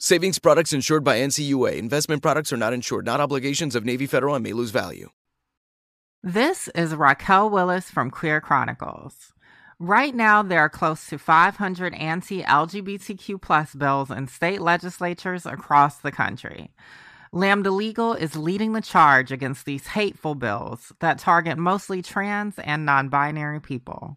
Savings products insured by NCUA. Investment products are not insured, not obligations of Navy Federal and may lose value. This is Raquel Willis from Queer Chronicles. Right now, there are close to 500 anti LGBTQ plus bills in state legislatures across the country. Lambda Legal is leading the charge against these hateful bills that target mostly trans and non binary people.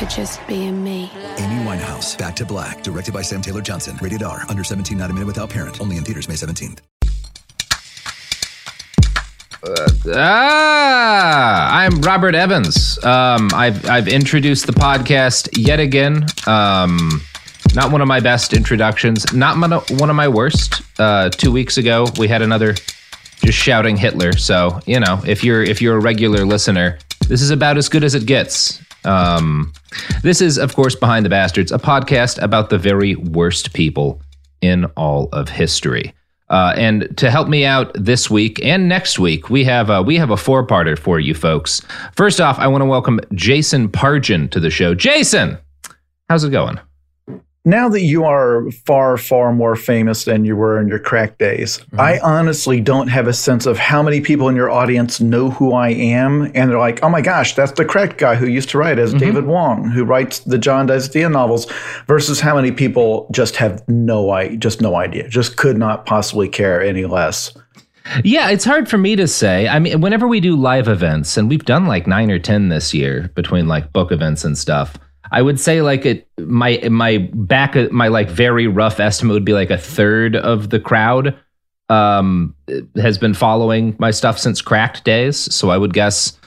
for just being me. Amy Winehouse, Back to Black, directed by Sam Taylor Johnson. Rated R, under 17, not a minute without parent. Only in theaters May 17th. Ah, I'm Robert Evans. Um, I've I've introduced the podcast yet again. Um, not one of my best introductions. Not one of my worst. Uh, two weeks ago, we had another just shouting Hitler. So you know, if you're if you're a regular listener, this is about as good as it gets. Um, this is, of course, Behind the Bastards, a podcast about the very worst people in all of history. Uh, and to help me out this week and next week, we have a, we have a four parter for you folks. First off, I want to welcome Jason Pargin to the show. Jason, how's it going? Now that you are far, far more famous than you were in your crack days, mm-hmm. I honestly don't have a sense of how many people in your audience know who I am. And they're like, oh my gosh, that's the crack guy who used to write as mm-hmm. David Wong, who writes the John Dies at the End novels, versus how many people just have no, I just no idea, just could not possibly care any less. Yeah, it's hard for me to say. I mean, whenever we do live events, and we've done like nine or 10 this year between like book events and stuff I would say like it my my back my like very rough estimate would be like a third of the crowd um has been following my stuff since cracked days. So I would guess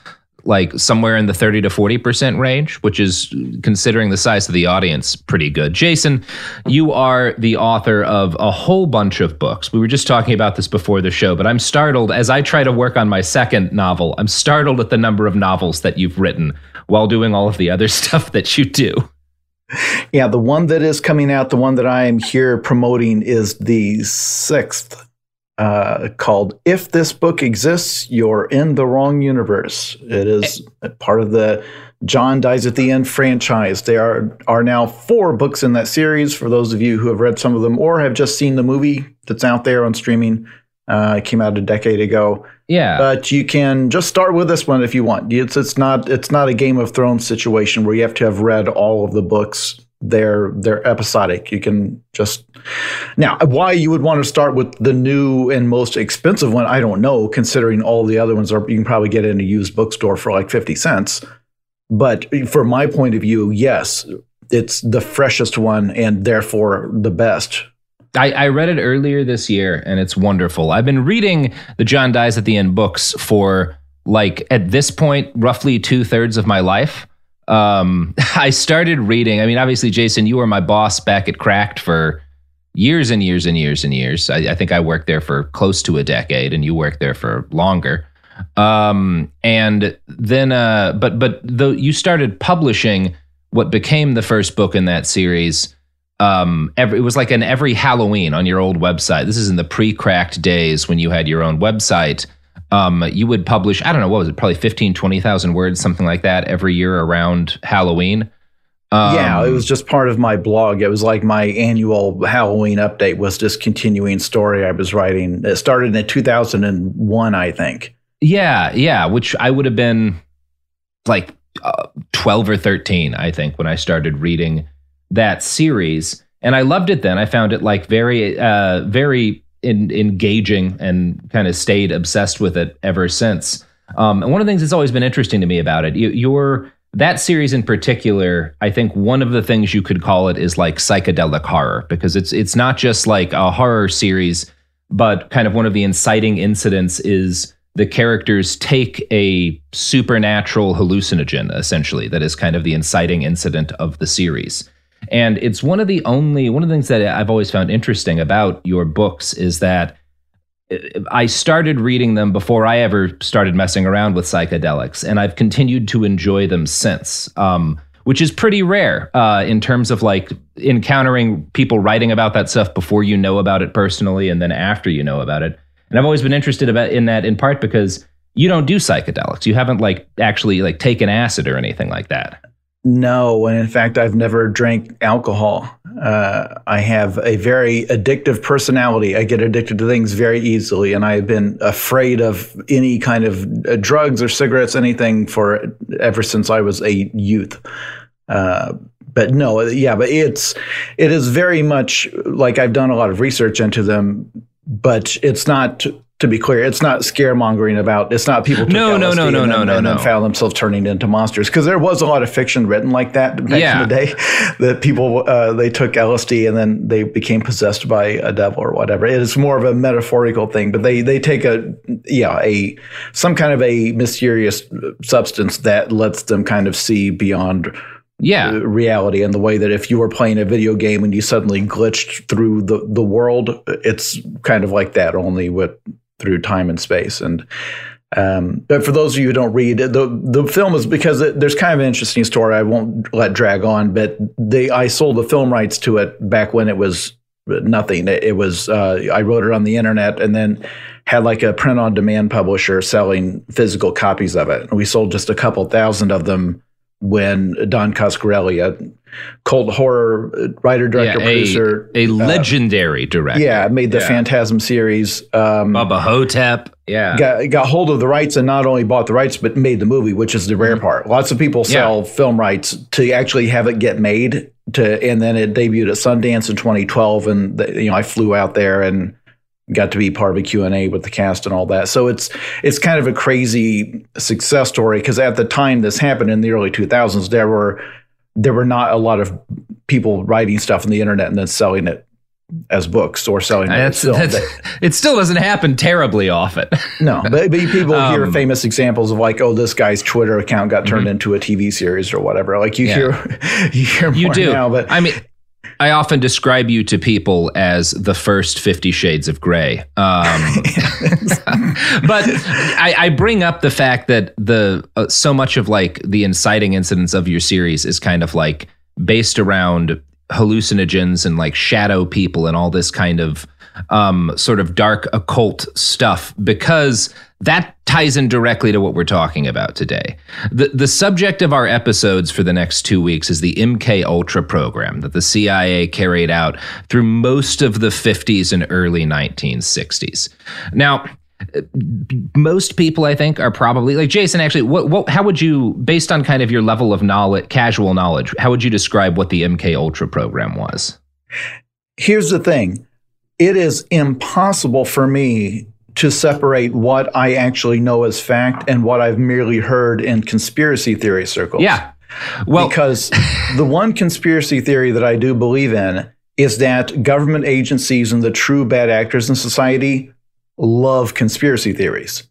like somewhere in the 30 to 40% range, which is considering the size of the audience pretty good. Jason, you are the author of a whole bunch of books. We were just talking about this before the show, but I'm startled as I try to work on my second novel. I'm startled at the number of novels that you've written while doing all of the other stuff that you do. Yeah, the one that is coming out, the one that I am here promoting is the sixth, uh, called If This Book Exists, You're in the Wrong Universe. It is part of the John Dies at the End franchise. There are, are now four books in that series for those of you who have read some of them or have just seen the movie that's out there on streaming. Uh, it came out a decade ago. Yeah, but you can just start with this one if you want. It's it's not it's not a Game of Thrones situation where you have to have read all of the books. They're they're episodic. You can just now why you would want to start with the new and most expensive one. I don't know, considering all the other ones are you can probably get in a used bookstore for like fifty cents. But from my point of view, yes, it's the freshest one and therefore the best I, I, read it earlier this year and it's wonderful. I've been reading the John Dies at the End books for like at this point, roughly two thirds of my life. Um, I started reading. I mean, obviously, Jason, you were my boss back at Cracked for years and years and years and years. I, I think I worked there for close to a decade, and you worked there for longer. Um, and then, uh, but but though you started publishing what became the first book in that series. Um, every, it was like an every Halloween on your old website. This is in the pre-cracked days when you had your own website. Um, you would publish, I don't know, what was it, probably 15, 20,000 words, something like that every year around Halloween. Um, yeah, it was just part of my blog. It was like my annual Halloween update was this continuing story I was writing. It started in 2001, I think. Yeah, yeah, which I would have been like uh, 12 or 13, I think, when I started reading that series. And I loved it then. I found it like very, uh, very in, engaging and kind of stayed obsessed with it ever since. Um, and one of the things that's always been interesting to me about it, you, you're that series in particular, I think one of the things you could call it is like psychedelic horror because it's it's not just like a horror series, but kind of one of the inciting incidents is the characters take a supernatural hallucinogen essentially that is kind of the inciting incident of the series. And it's one of the only one of the things that I've always found interesting about your books is that I started reading them before I ever started messing around with psychedelics, and I've continued to enjoy them since, um, which is pretty rare uh, in terms of like encountering people writing about that stuff before you know about it personally, and then after you know about it. And I've always been interested about in that in part because you don't do psychedelics. You haven't like actually like taken acid or anything like that. No, and in fact, I've never drank alcohol. Uh, I have a very addictive personality. I get addicted to things very easily, and I've been afraid of any kind of uh, drugs or cigarettes, anything for ever since I was a youth. Uh, but no, yeah, but it's it is very much like I've done a lot of research into them, but it's not to be clear, it's not scaremongering about. It's not people. no, no, no, no, no, no, and no. found themselves turning into monsters because there was a lot of fiction written like that back yeah. in the day. That people uh, they took LSD and then they became possessed by a devil or whatever. It is more of a metaphorical thing, but they they take a yeah a some kind of a mysterious substance that lets them kind of see beyond yeah reality and the way that if you were playing a video game and you suddenly glitched through the the world it's kind of like that only with through time and space. And um, but for those of you who don't read the the film is because it, there's kind of an interesting story. I won't let drag on, but they I sold the film rights to it back when it was nothing. It, it was uh, I wrote it on the internet and then had like a print on demand publisher selling physical copies of it. We sold just a couple thousand of them when Don Coscarelli, a cult horror writer, director, yeah, a, producer, a uh, legendary uh, director, yeah, made the yeah. Phantasm series. Um, Bubba Ho-Tep, yeah, got, got hold of the rights and not only bought the rights but made the movie, which is the rare mm-hmm. part. Lots of people sell yeah. film rights to actually have it get made. To and then it debuted at Sundance in 2012, and the, you know I flew out there and got to be part of a Q&A with the cast and all that. So it's it's kind of a crazy success story because at the time this happened in the early 2000s there were there were not a lot of people writing stuff on the internet and then selling it as books or selling it that's, that's, it still doesn't happen terribly often no but, but people um, hear famous examples of like oh this guy's twitter account got turned mm-hmm. into a tv series or whatever like you yeah. hear you hear you do now but i mean I often describe you to people as the first Fifty Shades of Grey. Um, but I, I, bring up the fact that the uh, so much of like the inciting incidents of your series is kind of like based around hallucinogens and like shadow people and all this kind of um, sort of dark occult stuff because that ties in directly to what we're talking about today. The, the subject of our episodes for the next two weeks is the MK Ultra program that the CIA carried out through most of the 50s and early 1960s. Now, most people I think are probably like Jason actually what what how would you based on kind of your level of knowledge casual knowledge how would you describe what the MK Ultra program was Here's the thing it is impossible for me to separate what I actually know as fact and what I've merely heard in conspiracy theory circles. Yeah. Well, because the one conspiracy theory that I do believe in is that government agencies and the true bad actors in society love conspiracy theories.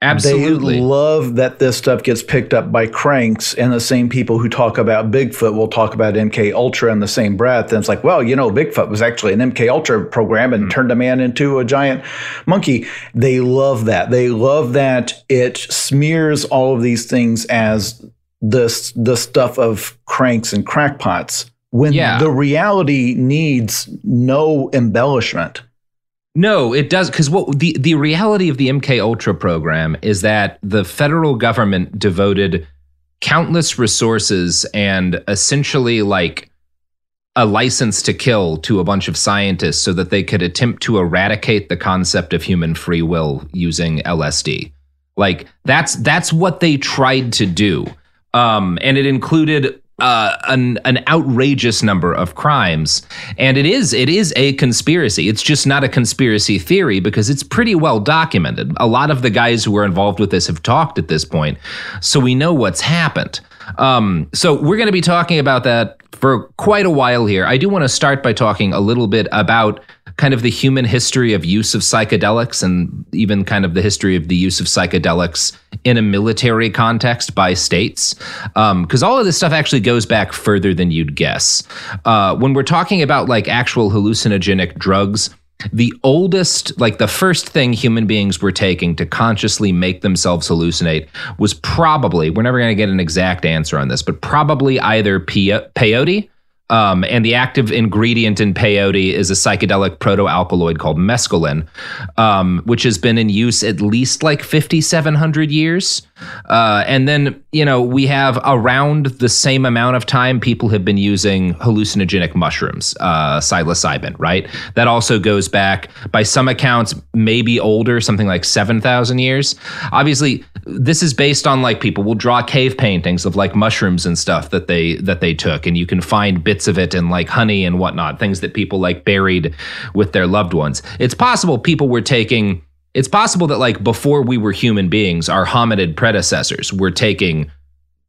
Absolutely. They love that this stuff gets picked up by cranks, and the same people who talk about Bigfoot will talk about MK Ultra in the same breath. And it's like, well, you know, Bigfoot was actually an MK Ultra program and mm-hmm. turned a man into a giant monkey. They love that. They love that it smears all of these things as this the stuff of cranks and crackpots when Yeah. the reality needs no embellishment. No, it does because what the the reality of the MK Ultra program is that the federal government devoted countless resources and essentially like a license to kill to a bunch of scientists so that they could attempt to eradicate the concept of human free will using LSD. Like that's that's what they tried to do, um, and it included uh, an an outrageous number of crimes. And it is it is a conspiracy. It's just not a conspiracy theory because it's pretty well documented. A lot of the guys who were involved with this have talked at this point, so we know what's happened. Um, so we're going to be talking about that for quite a while here. I do want to start by talking a little bit about kind of the human history of use of psychedelics and even kind of the history of the use of psychedelics in a military context by states. Because all of this stuff actually goes back further than you'd guess. Uh, when we're talking about like actual hallucinogenic drugs, the oldest, like the first thing human beings were taking to consciously make themselves hallucinate was probably, we're never going to get an exact answer on this, but probably either peyote. Um, and the active ingredient in peyote is a psychedelic proto-alkaloid called mescaline, um, which has been in use at least like 5,700 years. Uh, and then, you know, we have around the same amount of time people have been using hallucinogenic mushrooms, uh, psilocybin, right? That also goes back, by some accounts, maybe older, something like 7,000 years. Obviously, this is based on like people will draw cave paintings of like mushrooms and stuff that they that they took, and you can find bits of it and like honey and whatnot, things that people like buried with their loved ones. It's possible people were taking it's possible that like before we were human beings, our hominid predecessors were taking,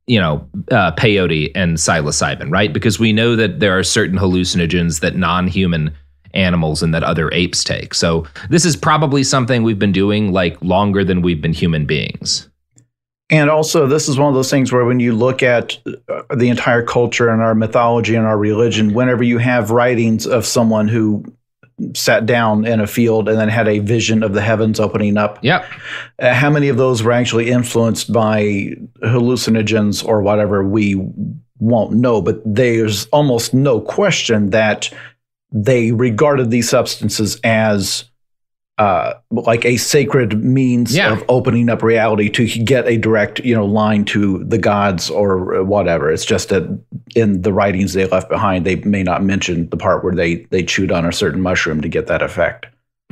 you know, uh, peyote and psilocybin, right? Because we know that there are certain hallucinogens that non-human animals and that other apes take. So this is probably something we've been doing like longer than we've been human beings. And also, this is one of those things where when you look at uh, the entire culture and our mythology and our religion, whenever you have writings of someone who sat down in a field and then had a vision of the heavens opening up, Yep. uh, how many of those were actually influenced by hallucinogens or whatever we won't know. But there's almost no question that they regarded these substances as uh, like a sacred means Yeah. of opening up reality to get a direct, you know, line to the gods or whatever. It's just that in the writings they left behind, they may not mention the part where they they chewed on a certain mushroom to get that effect.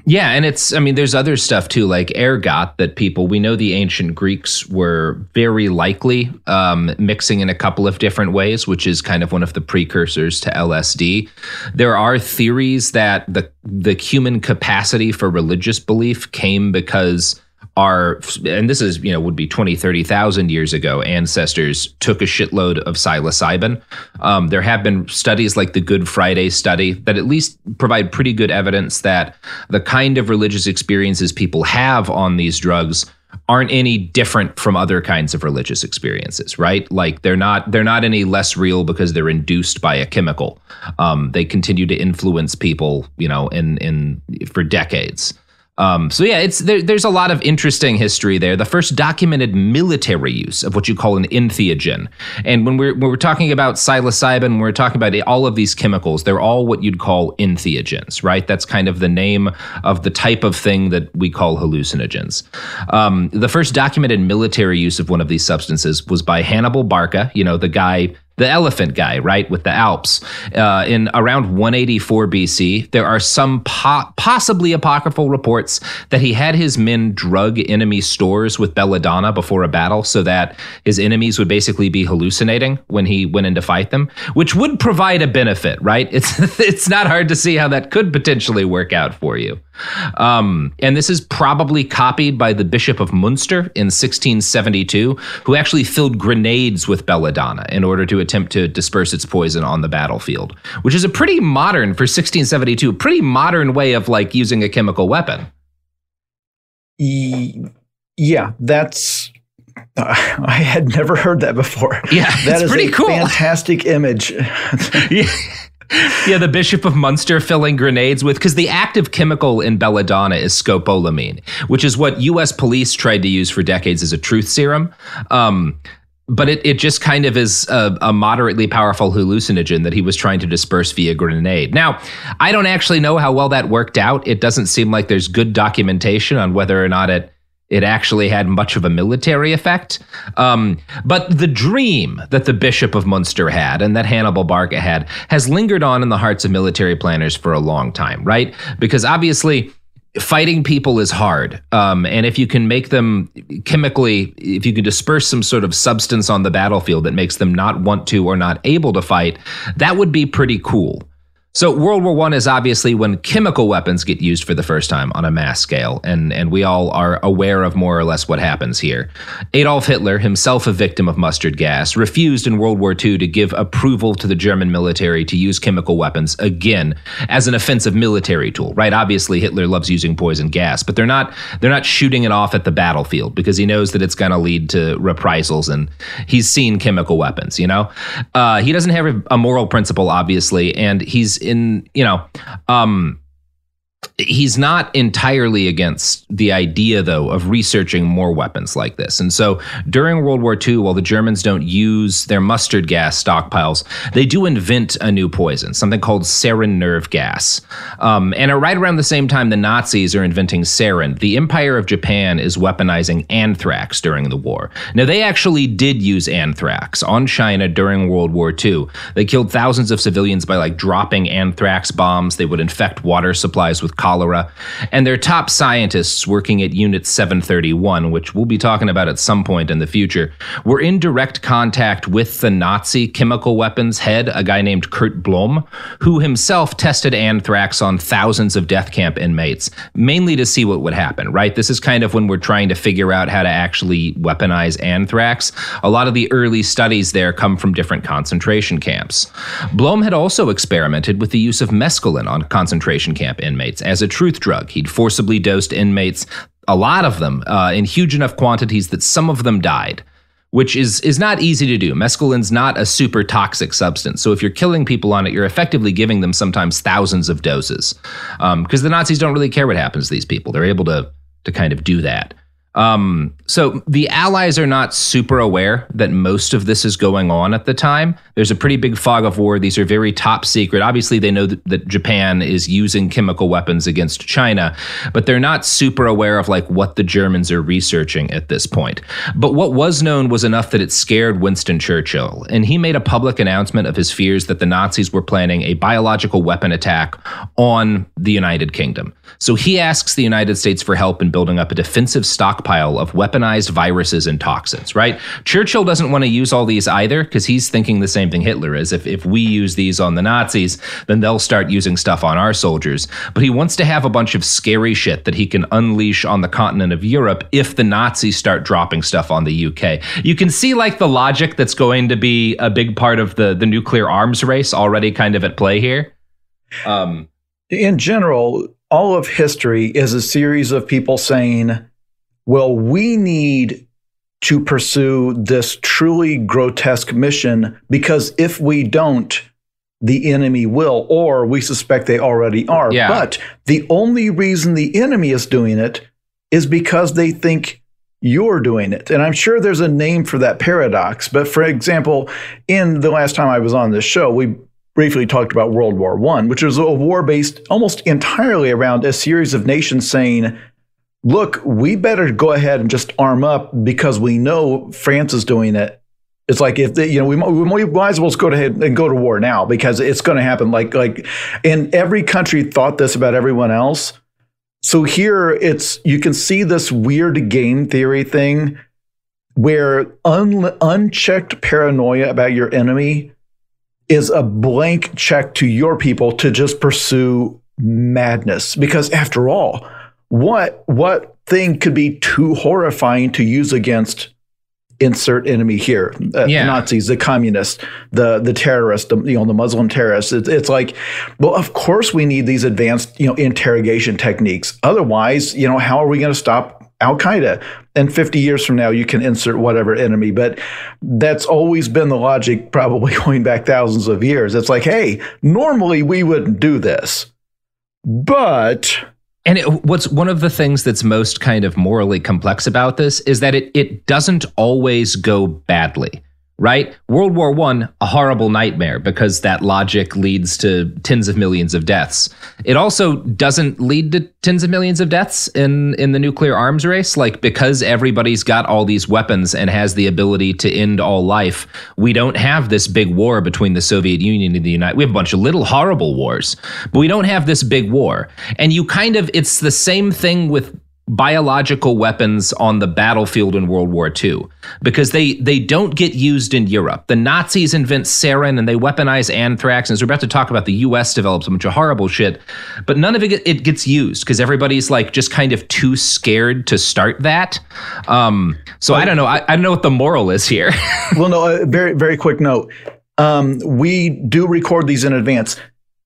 Yeah, and it's I mean there's other stuff too like ergot that people we know the ancient Greeks were very likely um, mixing in a couple of different ways, which is kind of one of the precursors to LSD. There are theories that the the human capacity for religious belief came because our and this is you know would be 20 30,000 years ago ancestors took a shitload of psilocybin. Um, there have been studies like the good friday study that at least provide pretty good evidence that the kind of religious experiences people have on these drugs aren't any different from other kinds of religious experiences right? Like they're not they're not any less real because they're induced by a chemical. Um, they continue to influence people you know in in for decades um, so yeah, it's there, there's a lot of interesting history there. The first documented military use of what you call an entheogen, and when we're when we're talking about psilocybin, when we're talking about all of these chemicals, they're all what you'd call entheogens, right? That's kind of the name of the type of thing that we call hallucinogens. Um, the first documented military use of one of these substances was by Hannibal Barca, you know, the guy the elephant guy, right, with the Alps, uh, in around 184 BC. There are some po- possibly apocryphal reports that he had his men drug enemy stores with belladonna before a battle so that his enemies would basically be hallucinating when he went in to fight them, which would provide a benefit, right? It's, it's not hard to see how that could potentially work out for you. Um, and this is probably copied by the Bishop of Munster in 1672, who actually filled grenades with belladonna in order to attempt to disperse its poison on the battlefield, which is a pretty modern, for 1672, pretty modern way of like using a chemical weapon. Yeah, that's. I had never heard that before. Yeah, that is pretty a cool. fantastic image. yeah. yeah, the Bishop of Munster filling grenades with because the active chemical in belladonna is scopolamine, which is what U.S. police tried to use for decades as a truth serum. Um, but it, it just kind of is a, a, moderately powerful hallucinogen that he was trying to disperse via grenade. Now, I don't actually know how well that worked out. It doesn't seem like there's good documentation on whether or not it it actually had much of a military effect. Um, but the dream that the Bishop of Munster had and that Hannibal Barca had has lingered on in the hearts of military planners for a long time, right? Because obviously, fighting people is hard. Um, and if you can make them chemically, if you can disperse some sort of substance on the battlefield that makes them not want to or not able to fight, that would be pretty cool. So World War One is obviously when chemical weapons get used for the first time on a mass scale, and and we all are aware of more or less what happens here. Adolf Hitler, himself a victim of mustard gas, refused in World War II to give approval to the German military to use chemical weapons again as an offensive military tool. Right? Obviously, Hitler loves using poison gas, but they're not they're not shooting it off at the battlefield because he knows that it's going to lead to reprisals, and he's seen chemical weapons. You know, uh, he doesn't have a moral principle, obviously, and he's in you know um he's not entirely against the idea though of researching more weapons like this. And so during world war ii while the germans don't use their mustard gas stockpiles they do invent a new poison something called sarin nerve gas. Um, and right around the same time the nazis are inventing sarin the empire of japan is weaponizing anthrax during the war. Now they actually did use anthrax on china during world war ii they killed thousands of civilians by like dropping anthrax bombs. They would infect water supplies with cholera, and their top scientists working at Unit 731, which we'll be talking about at some point in the future, were in direct contact with the Nazi chemical weapons head, a guy named Kurt Blome, who himself tested anthrax on thousands of death camp inmates, mainly to see what would happen, right? This is kind of when we're trying to figure out how to actually weaponize anthrax. A lot of the early studies there come from different concentration camps. Blome had also experimented with the use of mescaline on concentration camp inmates as a truth drug. He'd forcibly dosed inmates, a lot of them, uh, in huge enough quantities that some of them died. Which is is not easy to do. Mescaline's not a super toxic substance, so if you're killing people on it, you're effectively giving them sometimes thousands of doses. Because um, the Nazis don't really care what happens to these people; they're able to to kind of do that. Um, so the Allies are not super aware that most of this is going on at the time. There's a pretty big fog of war. These are very top secret. Obviously, they know that, that, Japan is using chemical weapons against China, but they're not super aware of like what the Germans are researching at this point. But what was known was enough that it scared Winston Churchill, and he made a public announcement of his fears that the Nazis were planning a biological weapon attack on the United Kingdom. So he asks the United States for help in building up a defensive stockpile of weaponized viruses and toxins, right? Churchill doesn't want to use all these either because he's thinking the same thing Hitler is. If, if we use these on the Nazis, then they'll start using stuff on our soldiers. But he wants to have a bunch of scary shit that he can unleash on the continent of Europe if the Nazis start dropping stuff on the UK. You can see like the logic that's going to be a big part of the, the nuclear arms race already kind of at play here. Um, in general, all of history is a series of people saying, well, we need to pursue this truly grotesque mission because if we don't, the enemy will, or we suspect they already are. Yeah. But the only reason the enemy is doing it is because they think you're doing it. And I'm sure there's a name for that paradox. But for example, in the last time I was on this show, we briefly talked about World War One, which was a war based almost entirely around a series of nations saying, "Look, we better go ahead and just arm up because we know France is doing it." It's like if they, you know we, we might as well go ahead and go to war now because it's going to happen. Like like, and every country thought this about everyone else. So here it's you can see this weird game theory thing where un, unchecked paranoia about your enemy is a blank check to your people to just pursue madness. Because after all, what what thing could be too horrifying to use against insert enemy here uh, yeah. the nazis the communists the the terrorists the, you know the muslim terrorists it's, it's like well of course we need these advanced you know interrogation techniques otherwise you know how are we going to stop Al Qaeda. And 50 years from now, you can insert whatever enemy. But that's always been the logic, probably going back thousands of years. It's like, hey, normally we wouldn't do this. But And it, what's one of the things that's most kind of morally complex about this is that it it doesn't always go badly right? World War One, a horrible nightmare because that logic leads to tens of millions of deaths. It also doesn't lead to tens of millions of deaths in in the nuclear arms race, like because everybody's got all these weapons and has the ability to end all life. We don't have this big war between the Soviet Union and the United. We have a bunch of little horrible wars, but we don't have this big war. And you kind of it's the same thing with biological weapons on the battlefield in World War II because they they don't get used in Europe. The Nazis invent sarin and they weaponize anthrax. And as we're about to talk about, the U.S. develops a bunch of horrible shit, but none of it it gets used because everybody's like just kind of too scared to start that. Um, so I don't know. I, I don't know what the moral is here. well, no. A very very quick note. Um, we do record these in advance.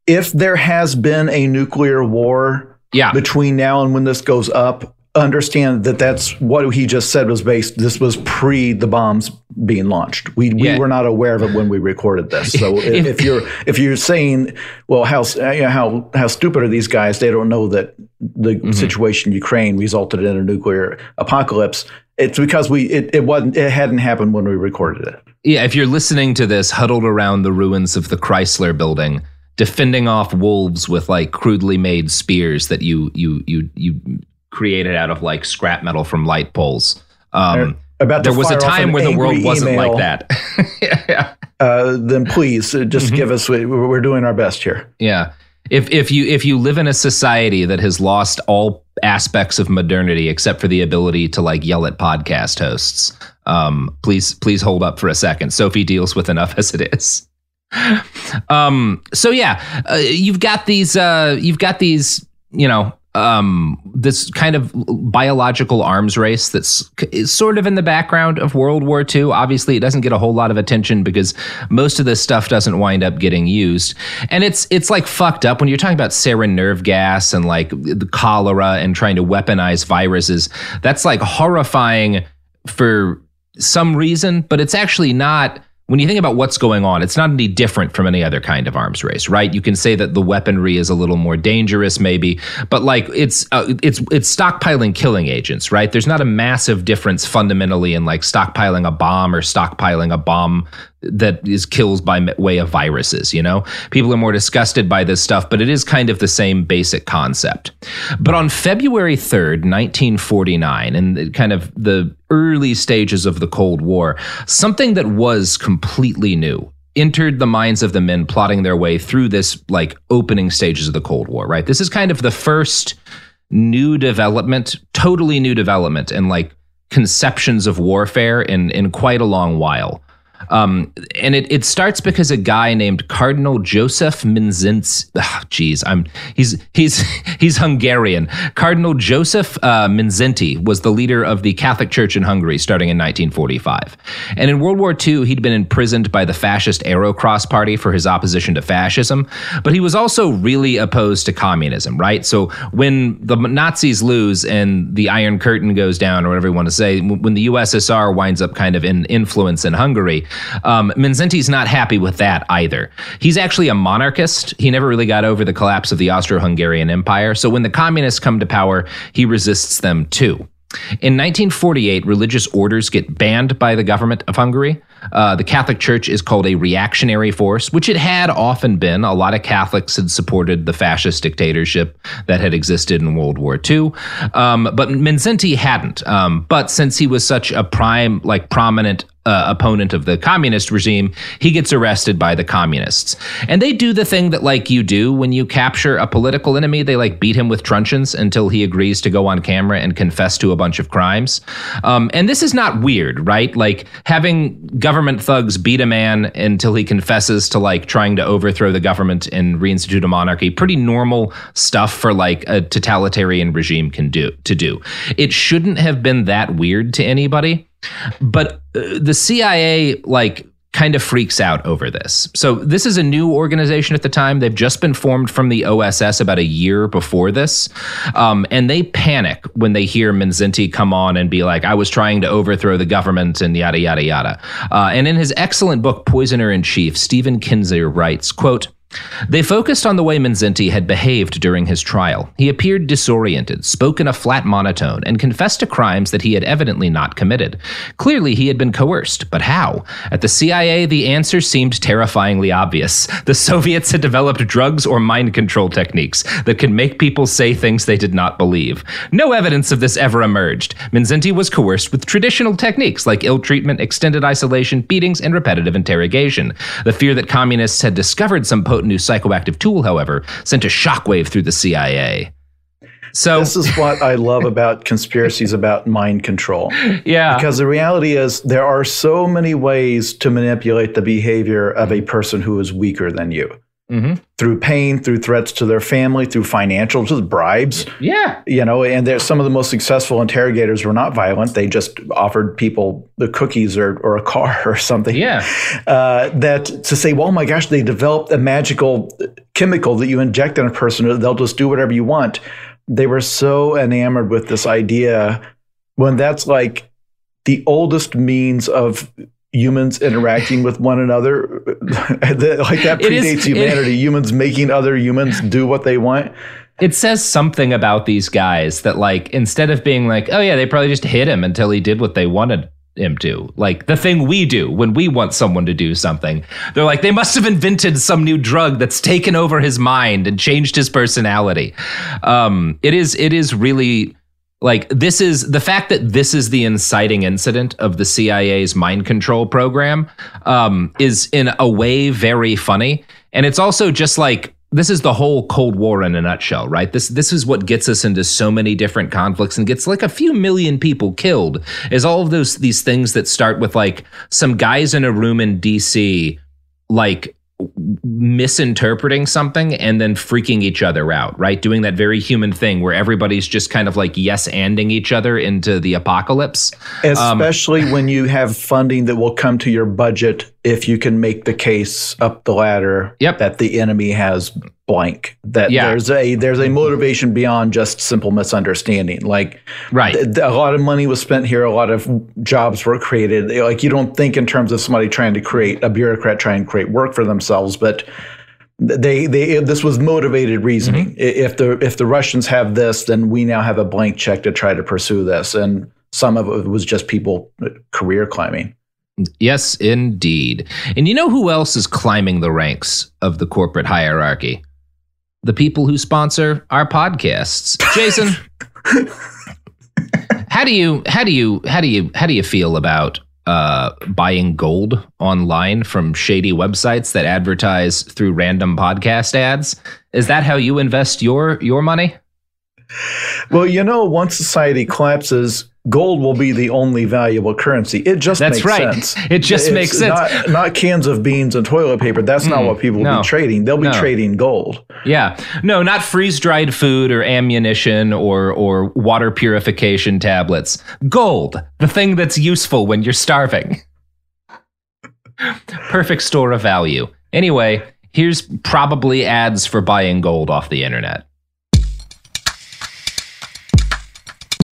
If there has been a nuclear war yeah. between now and when this goes up understand that that's what he just said was based this was pre the bombs being launched we, we yeah. were not aware of it when we recorded this so if, if, you're if you're saying well how you know, how how stupid are these guys they don't know that the mm-hmm. situation in ukraine resulted in a nuclear apocalypse it's because we it, it wasn't it hadn't happened when we recorded it yeah if you're listening to this huddled around the ruins of the chrysler building defending off wolves with like crudely made spears that you you you you created out of like scrap metal from light poles. Um, about there was a time where the world wasn't like that. yeah. Uh, then please uh, just mm-hmm. give us. We're doing our best here. Yeah. If if you if you live in a society that has lost all aspects of modernity except for the ability to like yell at podcast hosts, um, please please hold up for a second. Sophie deals with enough as it is um so yeah uh, you've got these uh you've got these you know um this kind of biological arms race that's sort of in the background of World War II. Obviously, it doesn't get a whole lot of attention because most of this stuff doesn't wind up getting used. And it's it's like fucked up when you're talking about sarin nerve gas and like the cholera and trying to weaponize viruses. That's like horrifying for some reason, but it's actually not when you think about what's going on, it's not any different from any other kind of arms race, right? You can say that the weaponry is a little more dangerous, maybe, but like it's uh, it's it's stockpiling killing agents, right? There's not a massive difference fundamentally in like stockpiling a bomb or stockpiling a bomb that is kills by way of viruses you know? People are more disgusted by this stuff but it is kind of the same basic concept. But on february 3rd 1949 in kind of the early stages of the cold war something that was completely new entered the minds of the men plotting their way through this like opening stages of the cold war right? This is kind of the first new development totally new development and like conceptions of warfare in in quite a long while um, and it, it starts because a guy named Cardinal Joseph Minzins, oh, geez, I'm he's he's he's Hungarian. Cardinal Joseph uh, was the leader of the Catholic Church in Hungary starting in 1945. And in World War II, he'd been imprisoned by the fascist Arrow-Cross Party for his opposition to fascism, but he was also really opposed to communism, right? So when the Nazis lose and the Iron Curtain goes down, or whatever you want to say, when the USSR winds up kind of in influence in Hungary, um, Mindszenty's not happy with that either. He's actually a monarchist. He never really got over the collapse of the Austro Hungarian Empire. So when the communists come to power, he resists them too. In 1948, religious orders get banned by the government of Hungary. Uh, the Catholic Church is called a reactionary force, which it had often been. A lot of Catholics had supported the fascist dictatorship that had existed in World War II, um, but Mindszenty hadn't. Um, but since he was such a prime, like prominent uh, opponent of the communist regime, he gets arrested by the communists. And they do the thing that like you do when you capture a political enemy, they like beat him with truncheons until he agrees to go on camera and confess to a bunch of crimes. Um, and this is not weird, right? Like having thugs beat a man until he confesses to like trying to overthrow the government and reinstitute a monarchy, pretty normal stuff for like a totalitarian regime can do to do. It shouldn't have been that weird to anybody. But uh, the CIA, like, kind of freaks out over this. So this is a new organization at the time. They've just been formed from the OSS about a year before this, um, and they panic when they hear Mindszenty come on and be like, "I was trying to overthrow the government," and yada yada yada. Uh, and in his excellent book Poisoner in Chief, Stephen Kinzer writes, "quote." They focused on the way Mindszenty had behaved during his trial. He appeared disoriented, spoke in a flat monotone, and confessed to crimes that he had evidently not committed. Clearly, he had been coerced, but how? At the CIA, the answer seemed terrifyingly obvious. The Soviets had developed drugs or mind control techniques that could make people say things they did not believe. No evidence of this ever emerged. Mindszenty was coerced with traditional techniques like ill treatment, extended isolation, beatings, and repetitive interrogation. The fear that communists had discovered some potent new psychoactive tool, however, sent a shockwave through the CIA. So this is what I love about conspiracies about mind control. Yeah. Because the reality is there are so many ways to manipulate the behavior of a person who is weaker than you. Mm-hmm. Through pain, through threats to their family, through financial, just bribes. Yeah. You know, and some of the most successful interrogators were not violent. They just offered people the cookies or, or a car or something. Yeah. Uh, that to say, well, oh my gosh, they developed a magical chemical that you inject in a person, they'll just do whatever you want. They were so enamored with this idea when that's like the oldest means of humans interacting with one another like that predates is, humanity it, humans making other humans do what they want. It says something about these guys that like instead of being like oh yeah they probably just hit him until he did what they wanted him to like the thing we do when we want someone to do something they're like they must have invented some new drug that's taken over his mind and changed his personality. Um it is it is really like this is the fact that this is the inciting incident of the CIA's mind control program um, is in a way very funny, and it's also just like this is the whole Cold War in a nutshell, right? This this is what gets us into so many different conflicts and gets like a few million people killed. Is all of those these things that start with like some guys in a room in D.C. like misinterpreting something and then freaking each other out, right? Doing that very human thing where everybody's just kind of like yes anding each other into the apocalypse. Especially um, when you have funding that will come to your budget if you can make the case up the ladder yep. that the enemy has blank that yeah. there's a there's a motivation beyond just simple misunderstanding like right th- a lot of money was spent here a lot of jobs were created like you don't think in terms of somebody trying to create a bureaucrat trying to create work for themselves but they they this was motivated reasoning mm-hmm. if the if the Russians have this then we now have a blank check to try to pursue this and some of it was just people uh, career climbing Yes, indeed. And you know who else is climbing the ranks of the corporate hierarchy? the people who sponsor our podcasts. Jason, how do you how do you how do you how do you feel about uh, buying gold online from shady websites that advertise through random podcast ads? Is that how you invest your your money? Well, you know, once society collapses, gold will be the only valuable currency. It just That's makes right. sense. It just it's makes sense. Not, not, cans of beans and toilet paper. That's mm, not what people will no, be trading. They'll be no. trading gold. Yeah. No, not freeze dried food or ammunition or or water purification tablets. Gold, the thing that's useful when you're starving. Perfect store of value. Anyway, here's probably ads for buying gold off the internet.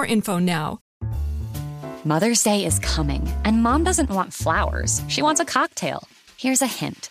info now. Mother's Day is coming, and mom doesn't want flowers. She wants a cocktail. Here's a hint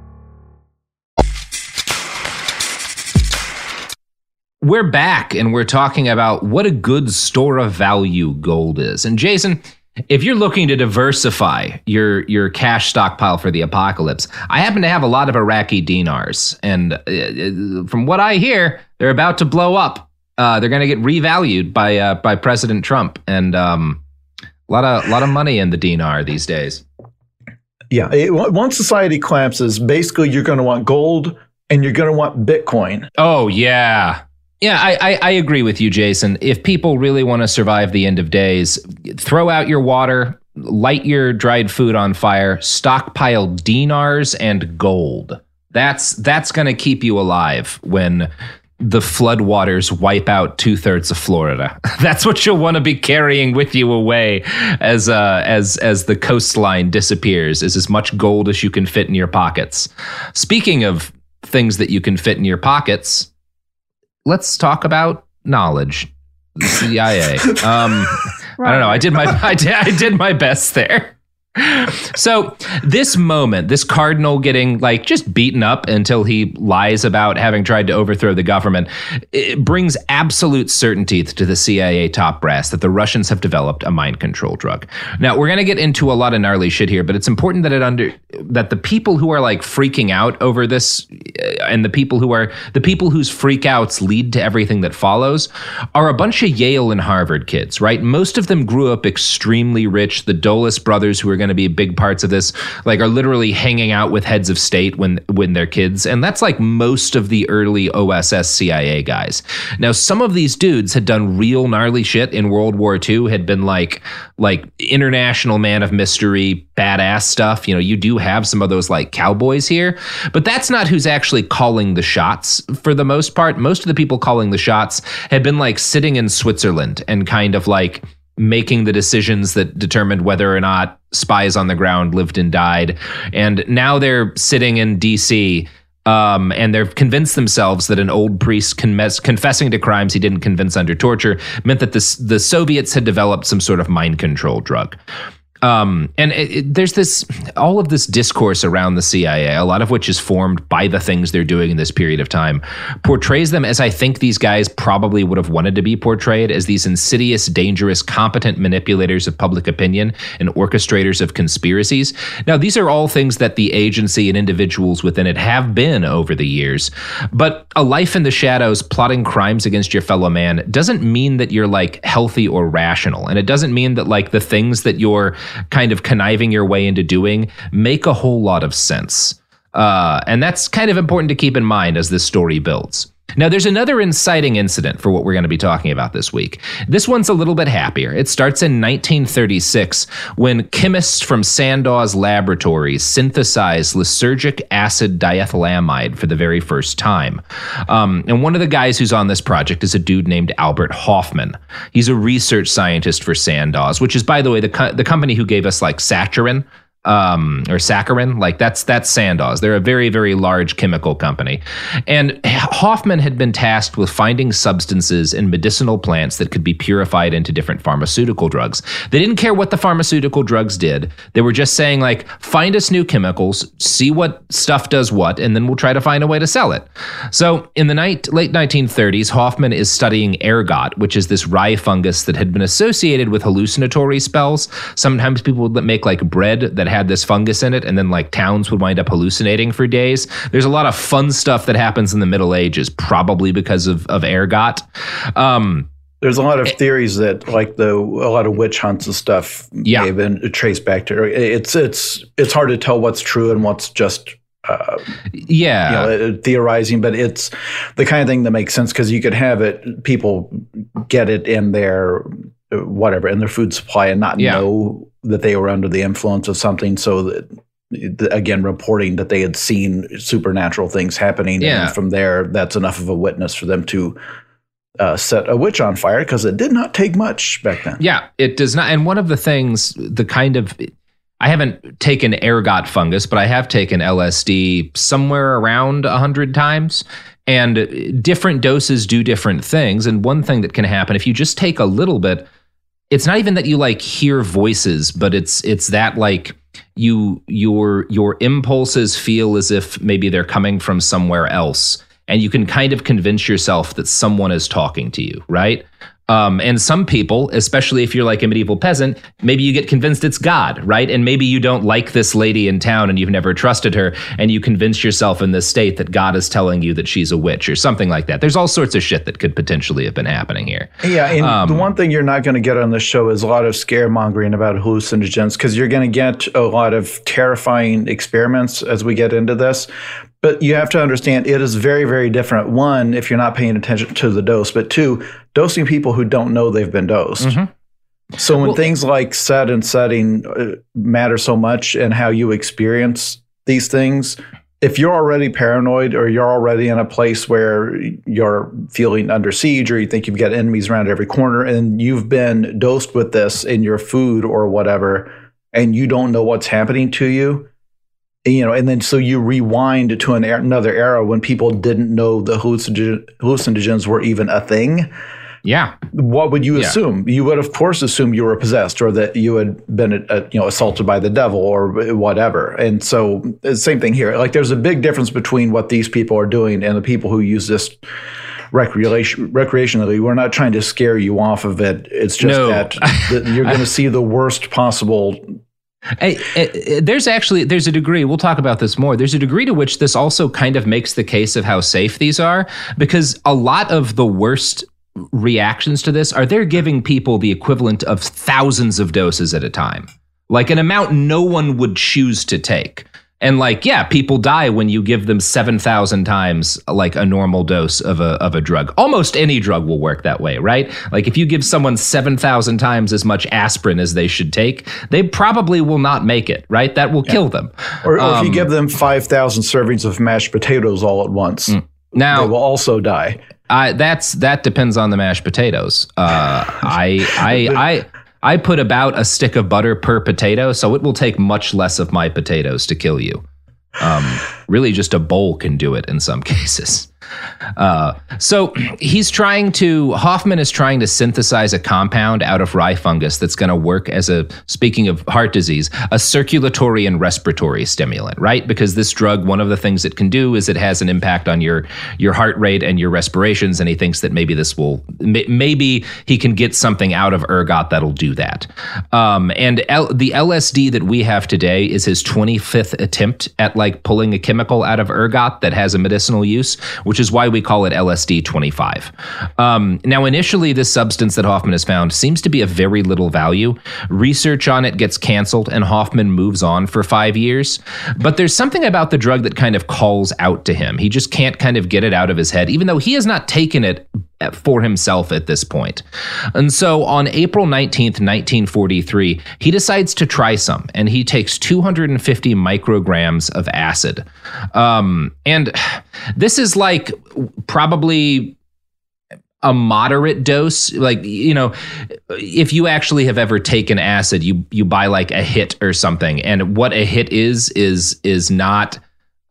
We're back and we're talking about what a good store of value gold is. And Jason, if you're looking to diversify your your cash stockpile for the apocalypse, I happen to have a lot of Iraqi dinars, and uh, from what I hear, they're about to blow up. Uh, they're going to get revalued by uh, by President Trump, and um, a lot of a lot of money in the dinar these days. Yeah, it, once society collapses, basically you're going to want gold and you're going to want Bitcoin. Oh yeah, yeah, I, I, I, agree with you, Jason. If people really want to survive the end of days, throw out your water, light your dried food on fire, stockpile dinars and gold. That's that's going to keep you alive when the floodwaters wipe out two thirds of Florida. That's what you'll want to be carrying with you away as uh, as as the coastline disappears. Is as much gold as you can fit in your pockets. Speaking of things that you can fit in your pockets let's talk about knowledge. The CIA. Um, right. I don't know. I did my I did, I did my best there so this moment, this cardinal getting like just beaten up until he lies about having tried to overthrow the government, it brings absolute certainty to the CIA top brass that the Russians have developed a mind control drug. Now we're gonna get into a lot of gnarly shit here, but it's important that it under that the people who are like freaking out over this, uh, and the people who are the people whose freakouts lead to everything that follows, are a bunch of Yale and Harvard kids, right? Most of them grew up extremely rich. The Dulles brothers, who are going to be big parts of this like are literally hanging out with heads of state when when they're kids and that's like most of the early OSS CIA guys. Now some of these dudes had done real gnarly shit in World War II had been like like international man of mystery badass stuff. You know, you do have some of those like cowboys here, but that's not who's actually calling the shots for the most part. Most of the people calling the shots had been like sitting in Switzerland and kind of like making the decisions that determined whether or not spies on the ground lived and died. And now they're sitting in DC um, and they've convinced themselves that an old priest confessing to crimes he didn't convince under torture meant that this, the Soviets had developed some sort of mind control drug. Um, and it, it, there's this all of this discourse around the CIA, a lot of which is formed by the things they're doing in this period of time, portrays them as I think these guys probably would have wanted to be portrayed as these insidious, dangerous, competent manipulators of public opinion and orchestrators of conspiracies. Now, these are all things that the agency and individuals within it have been over the years, but a life in the shadows plotting crimes against your fellow man doesn't mean that you're like healthy or rational, and it doesn't mean that like the things that you're kind of conniving your way into doing make a whole lot of sense. Uh, and that's kind of important to keep in mind as this story builds. Now, there's another inciting incident for what we're going to be talking about this week. This one's a little bit happier. It starts in 1936 when chemists from Sandoz laboratories synthesize lysergic acid diethylamide for the very first time. Um, and one of the guys who's on this project is a dude named Albert Hofmann. He's a research scientist for Sandoz, which is, by the way, the, co- the company who gave us like Saccharin, um, or saccharin. Like that's that's Sandoz. They're a very very large chemical company, and Hofmann had been tasked with finding substances in medicinal plants that could be purified into different pharmaceutical drugs. They didn't care what the pharmaceutical drugs did. They were just saying like, find us new chemicals, see what stuff does what, and then we'll try to find a way to sell it. So in the night, late 1930s, Hofmann is studying ergot, which is this rye fungus that had been associated with hallucinatory spells. Sometimes people would make like bread that had this fungus in it, and then like towns would wind up hallucinating for days. There's a lot of fun stuff that happens in the Middle Ages, probably because of of ergot. Um, there's a lot of theories that, like the a lot of witch hunts and stuff, yeah. may have been traced back to. It's it's it's hard to tell what's true and what's just uh, yeah, you know, theorizing, but it's the kind of thing that makes sense because you could have it, people get it in their whatever in their food supply and not Yeah. know that they were under the influence of something. So that again, reporting that they had seen supernatural things happening, Yeah. and from there, that's enough of a witness for them to uh, set a witch on fire because it did not take much back then. Yeah, it does not. And one of the things, the kind of, I haven't taken ergot fungus, but I have taken LSD somewhere around a hundred times. And different doses do different things. And one thing that can happen if you just take a little bit, it's not even that you like hear voices, but it's it's that like you your your impulses feel as if maybe they're coming from somewhere else and you can kind of convince yourself that someone is talking to you right um, and some people especially if you're like a medieval peasant maybe you get convinced it's god right? And maybe you don't like this lady in town and you've never trusted her and you convince yourself in this state that god is telling you that she's a witch or something like that. There's all sorts of shit that could potentially have been happening here. Yeah, and Um, the one thing you're not going to get on this show is a lot of scaremongering about hallucinogens because you're going to get a lot of terrifying experiments as we get into this. But you have to understand it is very, very different. One, if you're not paying attention to the dose, but two, dosing people who don't know they've been dosed. So when Well- things like set and setting uh, matter so much and how you experience these things, if you're already paranoid or you're already in a place where you're feeling under siege or you think you've got enemies around every corner and you've been dosed with this in your food or whatever and you don't know what's happening to you you know and then so you rewind to an, er- another era when people didn't know the hallucinogen- hallucinogens were even a thing yeah what would you Yeah. assume? You would, of course, assume you were possessed or that you had been, uh, you know, assaulted by the devil or whatever. And so, same thing here. Like, there's a big difference between what these people are doing and the people who use this recreation recreationally. We're not trying to scare you off of it. It's just No. that, that you're going to see the worst possible. Hey, eh, eh, there's actually there's a degree we'll talk about this more. There's a degree to which this also kind of makes the case of how safe these are because a lot of the worst reactions to this are they're giving people the equivalent of thousands of doses at a time. Like an amount no one would choose to take and like yeah people die when you give them 7000 times like a normal dose of a of a drug. Almost any drug will work that way right? Like if you give someone 7000 times as much aspirin as they should take they probably will not make it right? That will kill them. Or, or if Um, you give them 5,000 servings of mashed potatoes all at once, they now will also die. I, that's that depends on the mashed potatoes. Uh, I I I I put about a stick of butter per potato, so it will take much less of my potatoes to kill you. Um, really, just a bowl can do it in some cases. Uh, so he's trying to, Hofmann is trying to synthesize a compound out of rye fungus that's going to work as a, speaking of heart disease, a circulatory and respiratory stimulant, right? Because this drug, one of the things it can do is it has an impact on your, your heart rate and your respirations. And he thinks that maybe this will, maybe he can get something out of ergot that'll do that. Um, and L, the LSD that we have today is his 25th attempt at like pulling a chemical out of ergot that has a medicinal use, which is why we call it LSD 25. Um, now, initially, this substance that Hofmann has found seems to be of very little value. Research on it gets canceled, and Hofmann moves on for five years. But there's something about the drug that kind of calls out to him. He just can't kind of get it out of his head, even though he has not taken it for himself at this point. And so on April 19th, 1943, he decides to try some and he takes 250 micrograms of acid. Um, and this is like probably a moderate dose like you know if you actually have ever taken acid you you buy like a hit or something and what a hit is is is not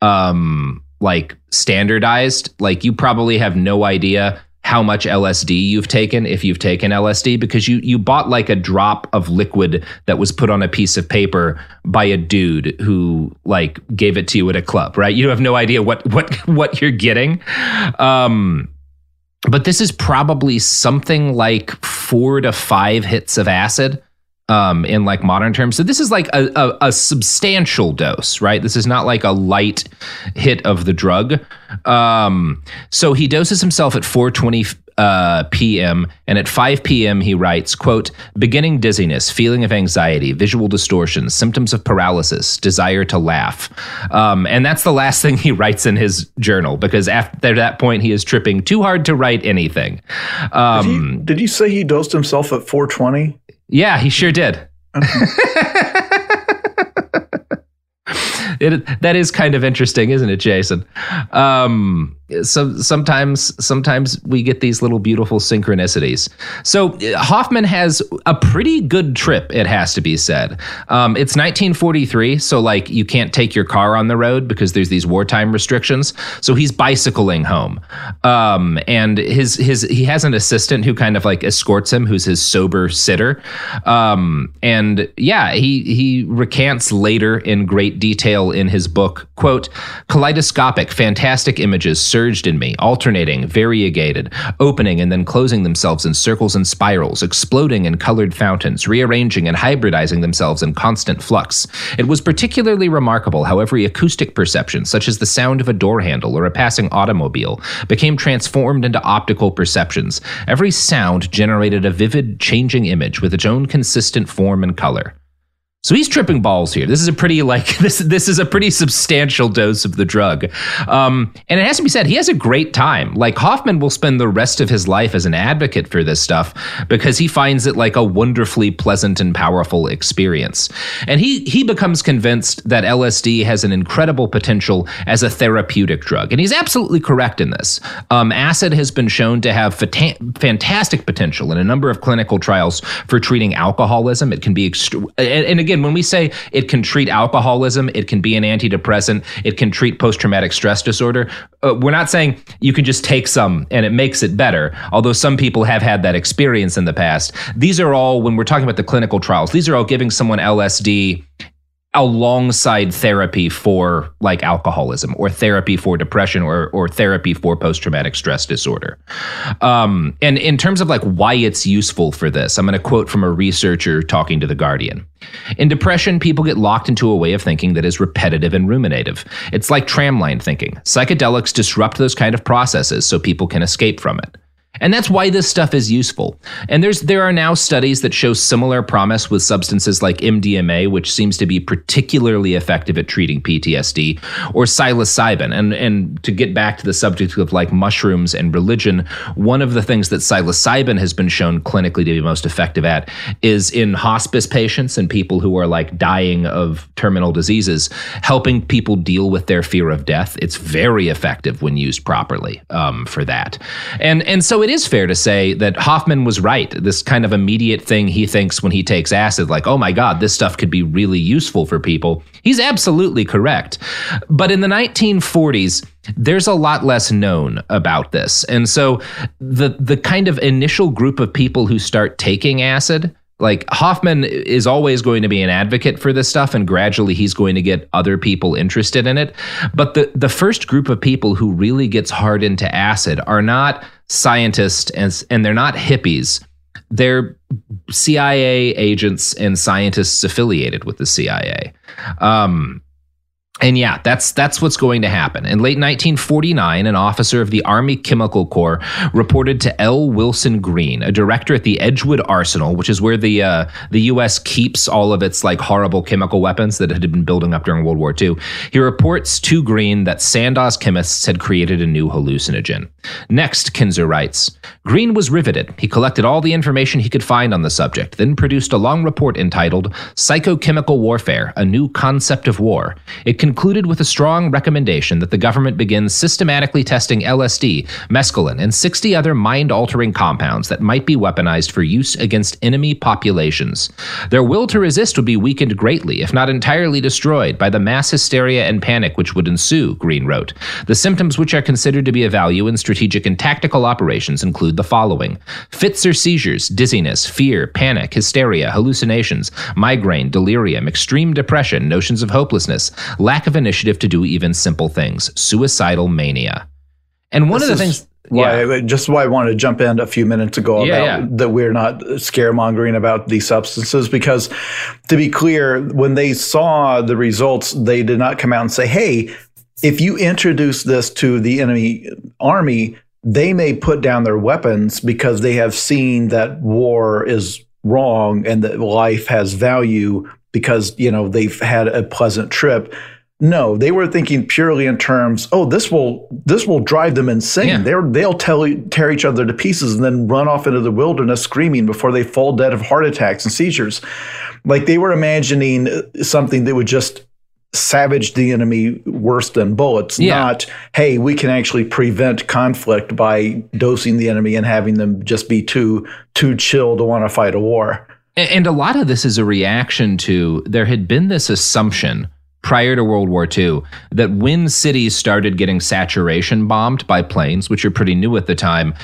um like standardized like you probably have no idea how much LSD you've taken if you've taken LSD because you you bought like a drop of liquid that was put on a piece of paper by a dude who like gave it to you at a club, right? You have no idea what what what you're getting. Um but this is probably something like 4 to 5 hits of acid um, in like modern terms. So this is like a, a, a, substantial dose, right? This is not like a light hit of the drug. Um, so he doses himself at 420 uh, p.m. and at 5 p.m. he writes, "quote Beginning dizziness, feeling of anxiety, visual distortions, symptoms of paralysis, desire to laugh." Um, and that's the last thing he writes in his journal because after that point he is tripping too hard to write anything. Um, did, he, did you say he dosed himself at 420? Yeah, he sure did. it, that is kind of interesting, isn't it, Jason? Um, so sometimes sometimes we get these little beautiful synchronicities. So Hofmann has a pretty good trip. It has to be said. Um, it's 1943, so like you can't take your car on the road because there's these wartime restrictions. So he's bicycling home, um, and his his he has an assistant who kind of like escorts him, who's his sober sitter. Um, and yeah, he he recants later in great detail in his book, quote, kaleidoscopic, fantastic images surged in me, alternating, variegated, opening and then closing themselves in circles and spirals, exploding in colored fountains, rearranging and hybridizing themselves in constant flux. It was particularly remarkable how every acoustic perception, such as the sound of a door handle or a passing automobile, became transformed into optical perceptions. Every sound generated a vivid, changing image with its own consistent form and color. So he's tripping balls here. This is a pretty like this. This is a pretty substantial dose of the drug, um, and it has to be said he has a great time. Like Hofmann will spend the rest of his life as an advocate for this stuff because he finds it like a wonderfully pleasant and powerful experience. And he he becomes convinced that LSD has an incredible potential as a therapeutic drug, and he's absolutely correct in this. Um, acid has been shown to have fata- fantastic potential in a number of clinical trials for treating alcoholism. It can be extreme, and, and again again, when we say it can treat alcoholism, it can be an antidepressant, it can treat post traumatic stress disorder, uh, we're not saying you can just take some and it makes it better, although some people have had that experience in the past. These are all, when we're talking about the clinical trials, these are all giving someone LSD alongside therapy for like alcoholism or therapy for depression or or therapy for post traumatic stress disorder. Um, and in terms of like why it's useful for this, I'm going to quote from a researcher talking to the Guardian. In depression, people get locked into a way of thinking that is repetitive and ruminative. It's like tramline thinking. Psychedelics disrupt those kind of processes so people can escape from it. And that's why this stuff is useful. And there's there are now studies that show similar promise with substances like MDMA, which seems to be particularly effective at treating PTSD, or psilocybin. And and to get back to the subject of like mushrooms and religion, one of the things that psilocybin has been shown clinically to be most effective at is in hospice patients and people who are like dying of terminal diseases, helping people deal with their fear of death. It's very effective when used properly um, for that. And and so it it is fair to say that Hofmann was right. This kind of immediate thing he thinks when he takes acid, like, oh my God, this stuff could be really useful for people. He's absolutely correct. But in the 1940s, there's a lot less known about this. And so the the kind of initial group of people who start taking acid like Hofmann is always going to be an advocate for this stuff and gradually he's going to get other people interested in it. But the the first group of people who really gets hard into acid are not scientists and and they're not hippies. They're CIA agents and scientists affiliated with the CIA um, and yeah, that's that's what's going to happen. In late 1949, an officer of the Army Chemical Corps reported to L. Wilson Greene, a director at the Edgewood Arsenal, which is where the uh, the U.S. keeps all of its like horrible chemical weapons that had been building up during World War II. He reports to Greene that Sandoz chemists had created a new hallucinogen. Next, Kinzer writes, Greene was riveted. He collected all the information he could find on the subject, then produced a long report entitled "Psychochemical Warfare: A New Concept of War." It concluded with a strong recommendation that the government begin systematically testing LSD, mescaline, and 60 other mind altering compounds that might be weaponized for use against enemy populations. Their will to resist would be weakened greatly, if not entirely destroyed, by the mass hysteria and panic which would ensue, Greene wrote. The symptoms which are considered to be of value in strategic and tactical operations include the following fits or seizures, dizziness, fear, panic, hysteria, hallucinations, migraine, delirium, extreme depression, notions of hopelessness, lack of initiative to do even simple things, suicidal mania. And one This of the things. Why, Yeah. Just why I wanted to jump in a few minutes ago Yeah, about yeah. that we're not scaremongering about these substances because, to be clear, when they saw the results, they did not come out and say, "Hey, if you introduce this to the enemy army, they may put down their weapons because they have seen that war is wrong and that life has value because you know they've had a pleasant trip." No, they were thinking purely in terms. Oh, this will this will drive them insane. Yeah. They're, they'll tell, tear each other to pieces and then run off into the wilderness screaming before they fall dead of heart attacks and seizures. Like they were imagining uh, something that would just savage the enemy worse than bullets. Yeah. Not, hey, we can actually prevent conflict by dosing the enemy and having them just be too too chill to want to fight a war. And a lot of this is a reaction to there had been this assumption prior to World War II that when cities started getting saturation bombed by planes, which are pretty new at the time,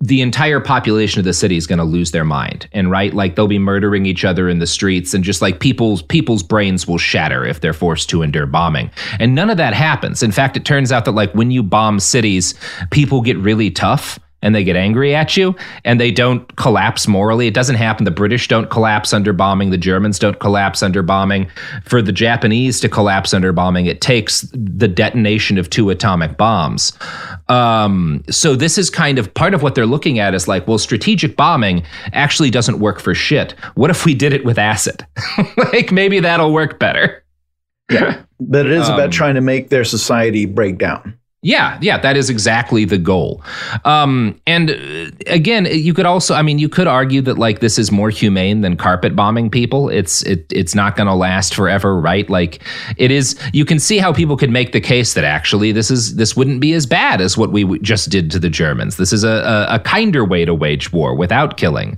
the entire population of the city is going to lose their mind and right like they'll be murdering each other in the streets and just like people's people's brains will shatter if they're forced to endure bombing. And none of that happens. In fact it turns out that like when you bomb cities people get really tough and they get angry at you and they don't collapse morally. It doesn't happen. The British don't collapse under bombing. The Germans don't collapse under bombing. For the Japanese to collapse under bombing, it takes the detonation of two atomic bombs. Um, so this is kind of part of what they're looking at is like, well, strategic bombing actually doesn't work for shit. What if we did it with acid? like maybe that'll work better. Yeah. But it is Um, about trying to make their society break down. Yeah, yeah, that is exactly the goal. Um, and uh, again, you could also, I mean, you could argue that like this is more humane than carpet bombing people. It's it it's not going to last forever, right? Like it is. You can see how people could make the case that actually this is this wouldn't be as bad as what we just did to the Germans. This is a, a, a kinder way to wage war without killing.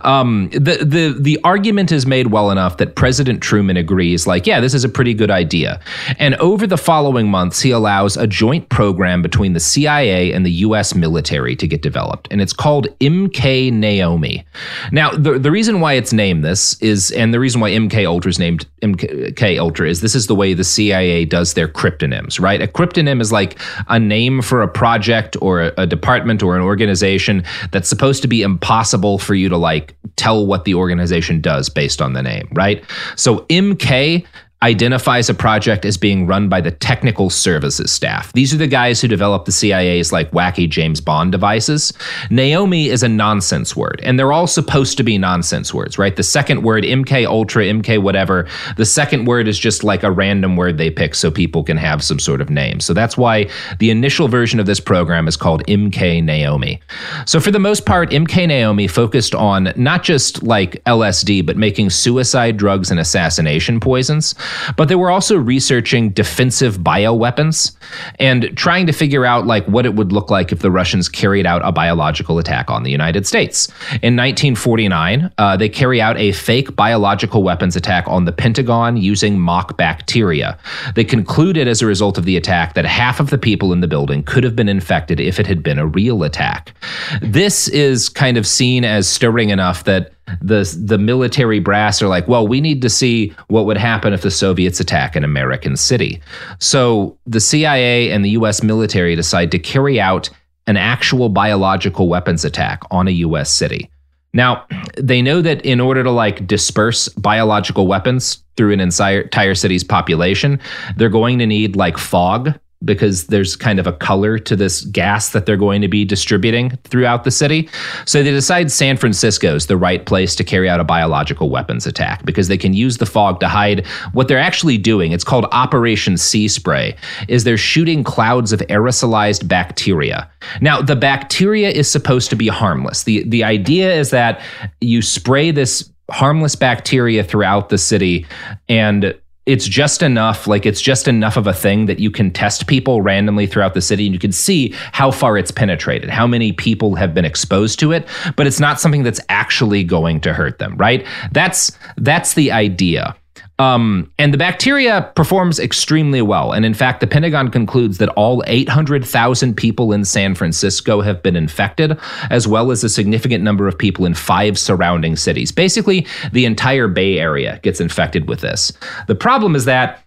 Um, the the the argument is made well enough that President Truman agrees. Like, yeah, this is a pretty good idea. And over the following months, he allows a joint program between the CIA and the U.S. military to get developed, and it's called MK Naomi. Now, the the reason why it's named this is, and the reason why MK Ultra is named MK Ultra is this is the way the CIA does their cryptonyms, right? A cryptonym is like a name for a project or a, a department or an organization that's supposed to be impossible for you to like tell what the organization does based on the name, right? So MK identifies a project as being run by the technical services staff. These are the guys who develop the CIA's like wacky James Bond devices. Naomi is a nonsense word, and they're all supposed to be nonsense words, right? The second word, MK Ultra, MK whatever, the second word is just like a random word they pick so people can have some sort of name. So that's why the initial version of this program is called MK Naomi. So for the most part, MK Naomi focused on not just like LSD, but making suicide drugs and assassination poisons. But they were also researching defensive bioweapons and trying to figure out like what it would look like if the Russians carried out a biological attack on the United States. In 1949, uh, they carry out a fake biological weapons attack on the Pentagon using mock bacteria. They concluded as a result of the attack that half of the people in the building could have been infected if it had been a real attack. This is kind of seen as stirring enough that the the military brass are like, well, we need to see what would happen if the Soviets attack an American city. So the CIA and the US military decide to carry out an actual biological weapons attack on a US city. Now, they know that in order to like disperse biological weapons through an entire, city's population, they're going to need like fog because there's kind of a color to this gas that they're going to be distributing throughout the city. So they decide San Francisco is the right place to carry out a biological weapons attack because they can use the fog to hide what they're actually doing. It's called Operation Sea Spray. Is they're shooting clouds of aerosolized bacteria. Now, the bacteria is supposed to be harmless. The the idea is that you spray this harmless bacteria throughout the city and it's just enough like it's just enough of a thing that you can test people randomly throughout the city and you can see how far it's penetrated how many people have been exposed to it but it's not something that's actually going to hurt them right? That's that's the idea um, and the bacteria performs extremely well. And in fact, the Pentagon concludes that all 800,000 people in San Francisco have been infected, as well as a significant number of people in five surrounding cities. Basically, the entire Bay Area gets infected with this. The problem is that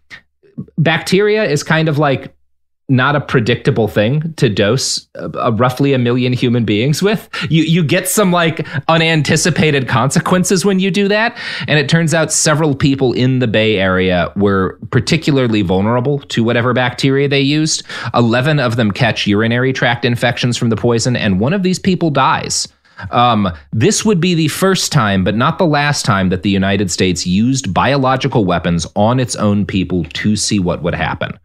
bacteria is kind of like not a predictable thing to dose uh, roughly a million human beings with. You you get some like unanticipated consequences when you do that, and it turns out several people in the Bay Area were particularly vulnerable to whatever bacteria they used. Eleven of them catch urinary tract infections from the poison, and one of these people dies. Um, this would be the first time, but not the last time, that the United States used biological weapons on its own people to see what would happen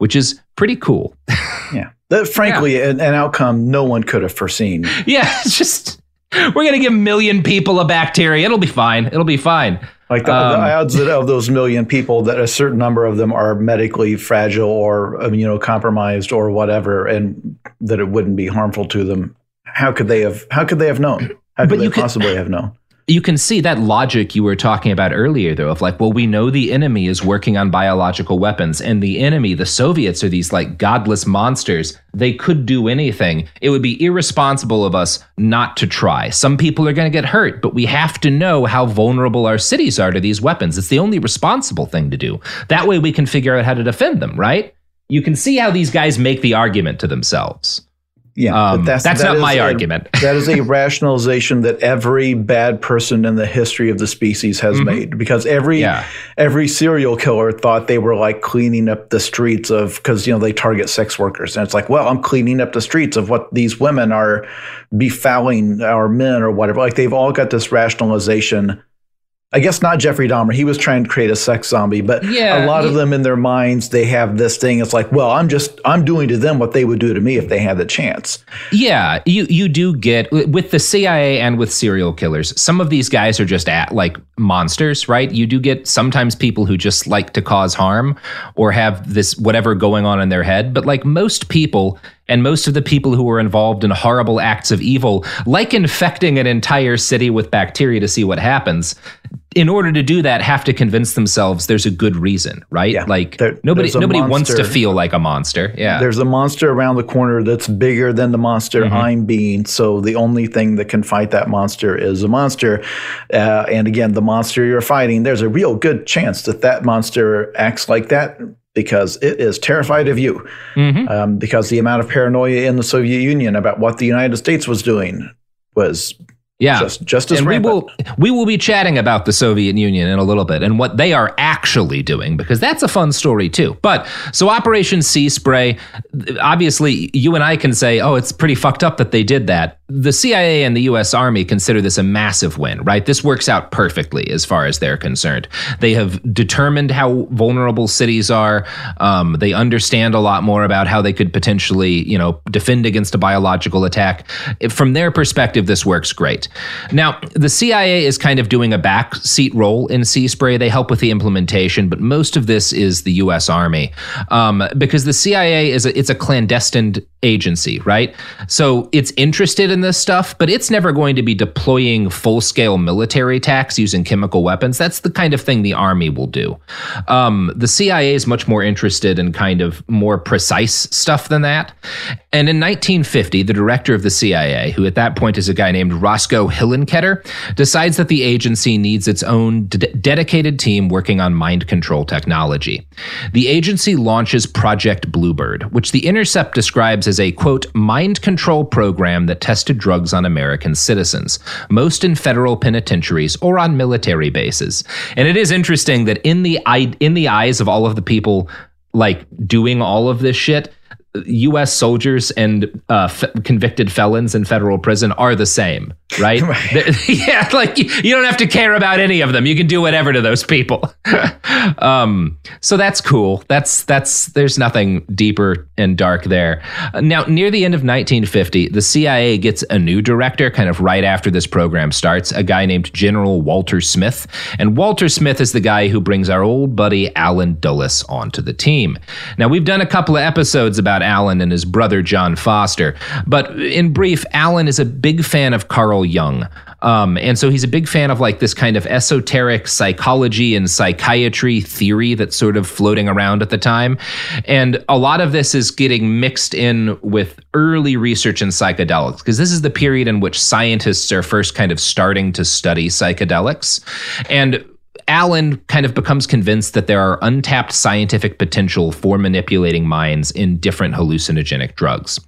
which is pretty cool. yeah. That, frankly, yeah. An, an, outcome no one could have foreseen. Yeah, it's just we're gonna give a million people a bacteria. It'll be fine. It'll be fine. Like the, um, the odds of those million people, that a certain number of them are medically fragile or immunocompromised or whatever, and that it wouldn't be harmful to them. How could they have? How could they have known? How could they possibly have known? You can see that logic you were talking about earlier, though, of like, well, we know the enemy is working on biological weapons, and the enemy, the Soviets, are these like godless monsters. They could do anything. It would be irresponsible of us not to try. Some people are going to get hurt, but we have to know how vulnerable our cities are to these weapons. It's the only responsible thing to do. That way we can figure out how to defend them, right? You can see how these guys make the argument to themselves. Yeah, um, that's, that's that not my a, argument. that is a rationalization that every bad person in the history of the species has mm-hmm. made because every yeah. every serial killer thought they were like cleaning up the streets of because you know they target sex workers and it's like well I'm cleaning up the streets of what these women are befouling our men or whatever like they've all got this rationalization I guess not Jeffrey Dahmer. He was trying to create a sex zombie, but yeah, a lot of them in their minds they have this thing. It's like, well, I'm just I'm doing to them what they would do to me if they had the chance. Yeah, you you do get with the CIA and with serial killers. Some of these guys are just at like monsters, right? You do get sometimes people who just like to cause harm or have this whatever going on in their head, but like most people and most of the people who were involved in horrible acts of evil, like infecting an entire city with bacteria to see what happens, in order to do that, have to convince themselves there's a good reason, right? Yeah, like there, nobody nobody monster. wants to feel like a monster. Yeah. There's a monster around the corner that's bigger than the monster mm-hmm. I'm being. So the only thing that can fight that monster is a monster. Uh, and again, the monster you're fighting, there's a real good chance that that monster acts like that because it is terrified of you. Mm-hmm. Um, because the amount of paranoia in the Soviet Union about what the United States was doing was yeah, just, just as and we will we will be chatting about the Soviet Union in a little bit and what they are actually doing because that's a fun story too. But so Operation Sea Spray, obviously you and I can say, oh, it's pretty fucked up that they did that. The CIA and the U.S. Army consider this a massive win, right? This works out perfectly as far as they're concerned. They have determined how vulnerable cities are. Um, they understand a lot more about how they could potentially, you know, defend against a biological attack. From their perspective, this works great. Now, the CIA is kind of doing a backseat role in Sea Spray. They help with the implementation, but most of this is the U.S. Army um, because the CIA is a, it's a clandestine agency, right? So it's interested in this stuff, but it's never going to be deploying full scale military attacks using chemical weapons. That's the kind of thing the Army will do. Um, the CIA is much more interested in kind of more precise stuff than that. And in 1950, the director of the CIA, who at that point is a guy named Roscoe Hillenkoetter, decides that the agency needs its own d- dedicated team working on mind control technology. The agency launches Project Bluebird, which The Intercept describes as a quote, mind control program that tested drugs on American citizens, most in federal penitentiaries or on military bases. And it is interesting that in the in the eyes of all of the people like doing all of this shit, U.S. soldiers and uh, f- convicted felons in federal prison are the same, right? right. yeah, like you, you, don't have to care about any of them. You can do whatever to those people. um, so that's cool. That's that's there's nothing deeper and dark there. Now, near the end of 1950, the CIA gets a new director, kind of right after this program starts. A guy named General Walter Smith, and Walter Smith is the guy who brings our old buddy Allen Dulles onto the team. Now, we've done a couple of episodes about about Allen and his brother John Foster. But in brief, Allen is a big fan of Carl Jung. Um, and so he's a big fan of like this kind of esoteric psychology and psychiatry theory that's sort of floating around at the time. And a lot of this is getting mixed in with early research in psychedelics, because this is the period in which scientists are first kind of starting to study psychedelics. And Allen kind of becomes convinced that there are untapped scientific potential for manipulating minds in different hallucinogenic drugs.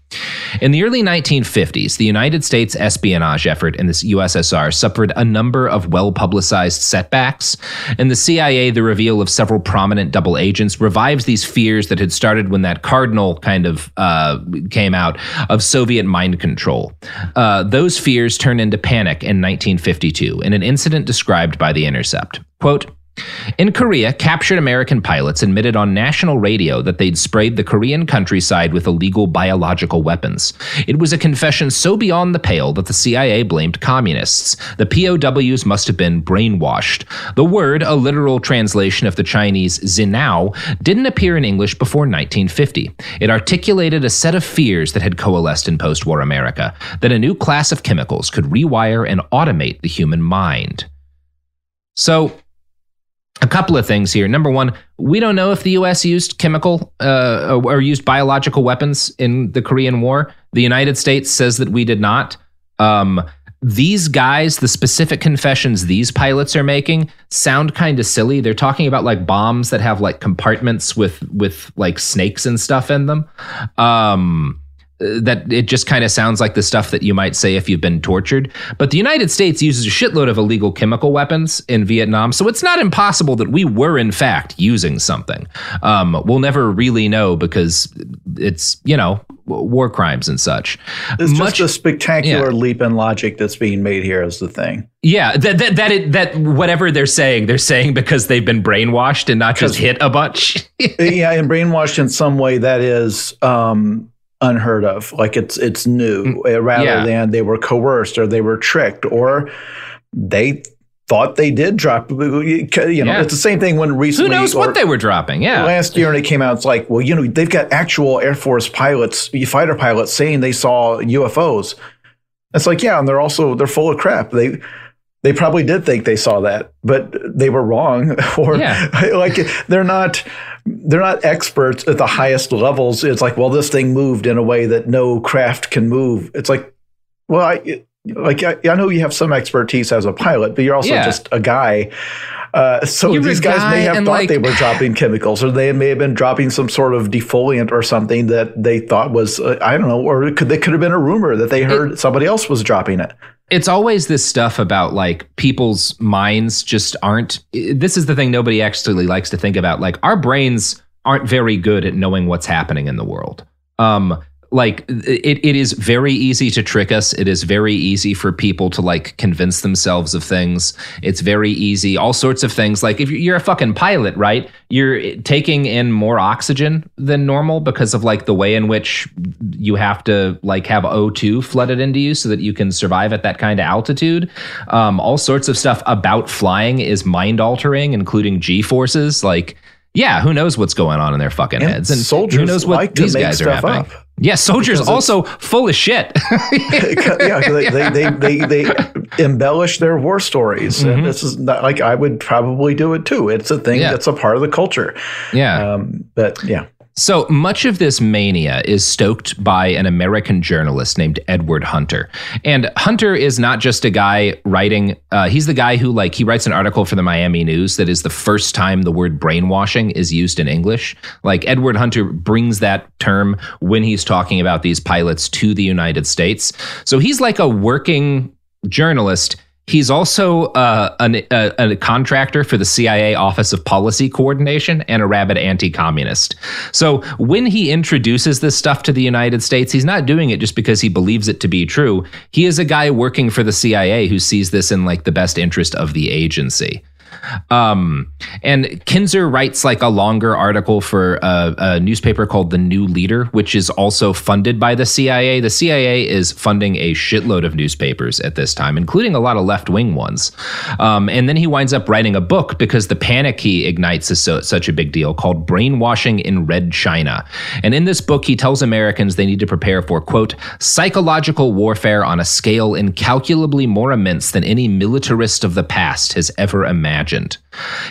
In the early 1950s, the United States espionage effort in the USSR suffered a number of well publicized setbacks, and the CIA, the reveal of several prominent double agents, revives these fears that had started when that cardinal kind of uh, came out of Soviet mind control. Uh, those fears turn into panic in 1952 in an incident described by The Intercept. Quote, in Korea, captured American pilots admitted on national radio that they'd sprayed the Korean countryside with illegal biological weapons. It was a confession so beyond the pale that the CIA blamed communists. The POWs must have been brainwashed. The word, a literal translation of the Chinese xinao, didn't appear in English before 1950. It articulated a set of fears that had coalesced in post war America that a new class of chemicals could rewire and automate the human mind. So, a couple of things here. Number one, we don't know if the U.S. used chemical uh, or used biological weapons in the Korean War. The United States says that we did not. Um, these guys, the specific confessions these pilots are making, sound kind of silly. They're talking about like bombs that have like compartments with with like snakes and stuff in them. Um, that it just kind of sounds like the stuff that you might say if you've been tortured. But the United States uses a shitload of illegal chemical weapons in Vietnam, so it's not impossible that we were in fact using something. Um, we'll never really know because it's you know war crimes and such. It's Much, just a spectacular yeah. leap in logic that's being made here is the thing. Yeah, that that that, it, that whatever they're saying, they're saying because they've been brainwashed and not just hit a bunch. yeah, and brainwashed in some way that is um, unheard of. Like it's it's new mm, eh, rather yeah. than they were coerced or they were tricked or they thought they did drop. You know, yeah. it's the same thing when recently. Who knows what they were dropping? Yeah, last year when it came out, it's like, well, you know, they've got actual Air Force pilots, fighter pilots, saying they saw UFOs. It's like, yeah, and they're also they're full of crap. They they probably did think they saw that, but they were wrong, or yeah. like they're not they're not experts at the highest levels. It's like, well, this thing moved in a way that no craft can move. It's like, well, I like I, I know you have some expertise as a pilot, but you're also yeah. just a guy. Uh, so you're these guys guy may have thought like, they were dropping chemicals, or they may have been dropping some sort of defoliant or something that they thought was uh, I don't know, or it could they could have been a rumor that they heard it, somebody else was dropping it it's always this stuff about like people's minds just aren't this is the thing nobody actually likes to think about like our brains aren't very good at knowing what's happening in the world. Um like it, it is very easy to trick us. It is very easy for people to like convince themselves of things. It's very easy, all sorts of things. Like if you're a fucking pilot, right? You're taking in more oxygen than normal because of like the way in which you have to like have O2 flooded into you so that you can survive at that kind of altitude. Um, all sorts of stuff about flying is mind altering, including G forces. Like, yeah, who knows what's going on in their fucking And heads? And soldiers who knows what like to these make guys are happening? up. Yeah, soldiers also full of shit. yeah, they, they, they, they, they embellish their war stories. And this is not, like I would probably do it too. It's a thing Mm-hmm. Yeah. that's a part of the culture. yeah. Um, but yeah, So much of this mania is stoked by an American journalist named Edward Hunter. And Hunter is not just a guy writing, uh, he's the guy who, like, he writes an article for the Miami News that is the first time the word brainwashing is used in English. Like, Edward Hunter brings that term when he's talking about these pilots to the United States. So he's like a working journalist. He's also uh, an, a, a contractor for the CIA Office of Policy Coordination and a rabid anti communist. So when he introduces this stuff to the United States, he's not doing it just because he believes it to be true. He is a guy working for the CIA who sees this in like the best interest of the agency. Um, and Kinzer writes like a longer article for a, a newspaper called The New Leader, which is also funded by the CIA. The CIA is funding a shitload of newspapers at this time, including a lot of left wing ones. Um, and then he winds up writing a book because the panic he ignites is so, such a big deal called Brainwashing in Red China. And in this book, he tells Americans they need to prepare for, quote, psychological warfare on a scale incalculably more immense than any militarist of the past has ever imagined.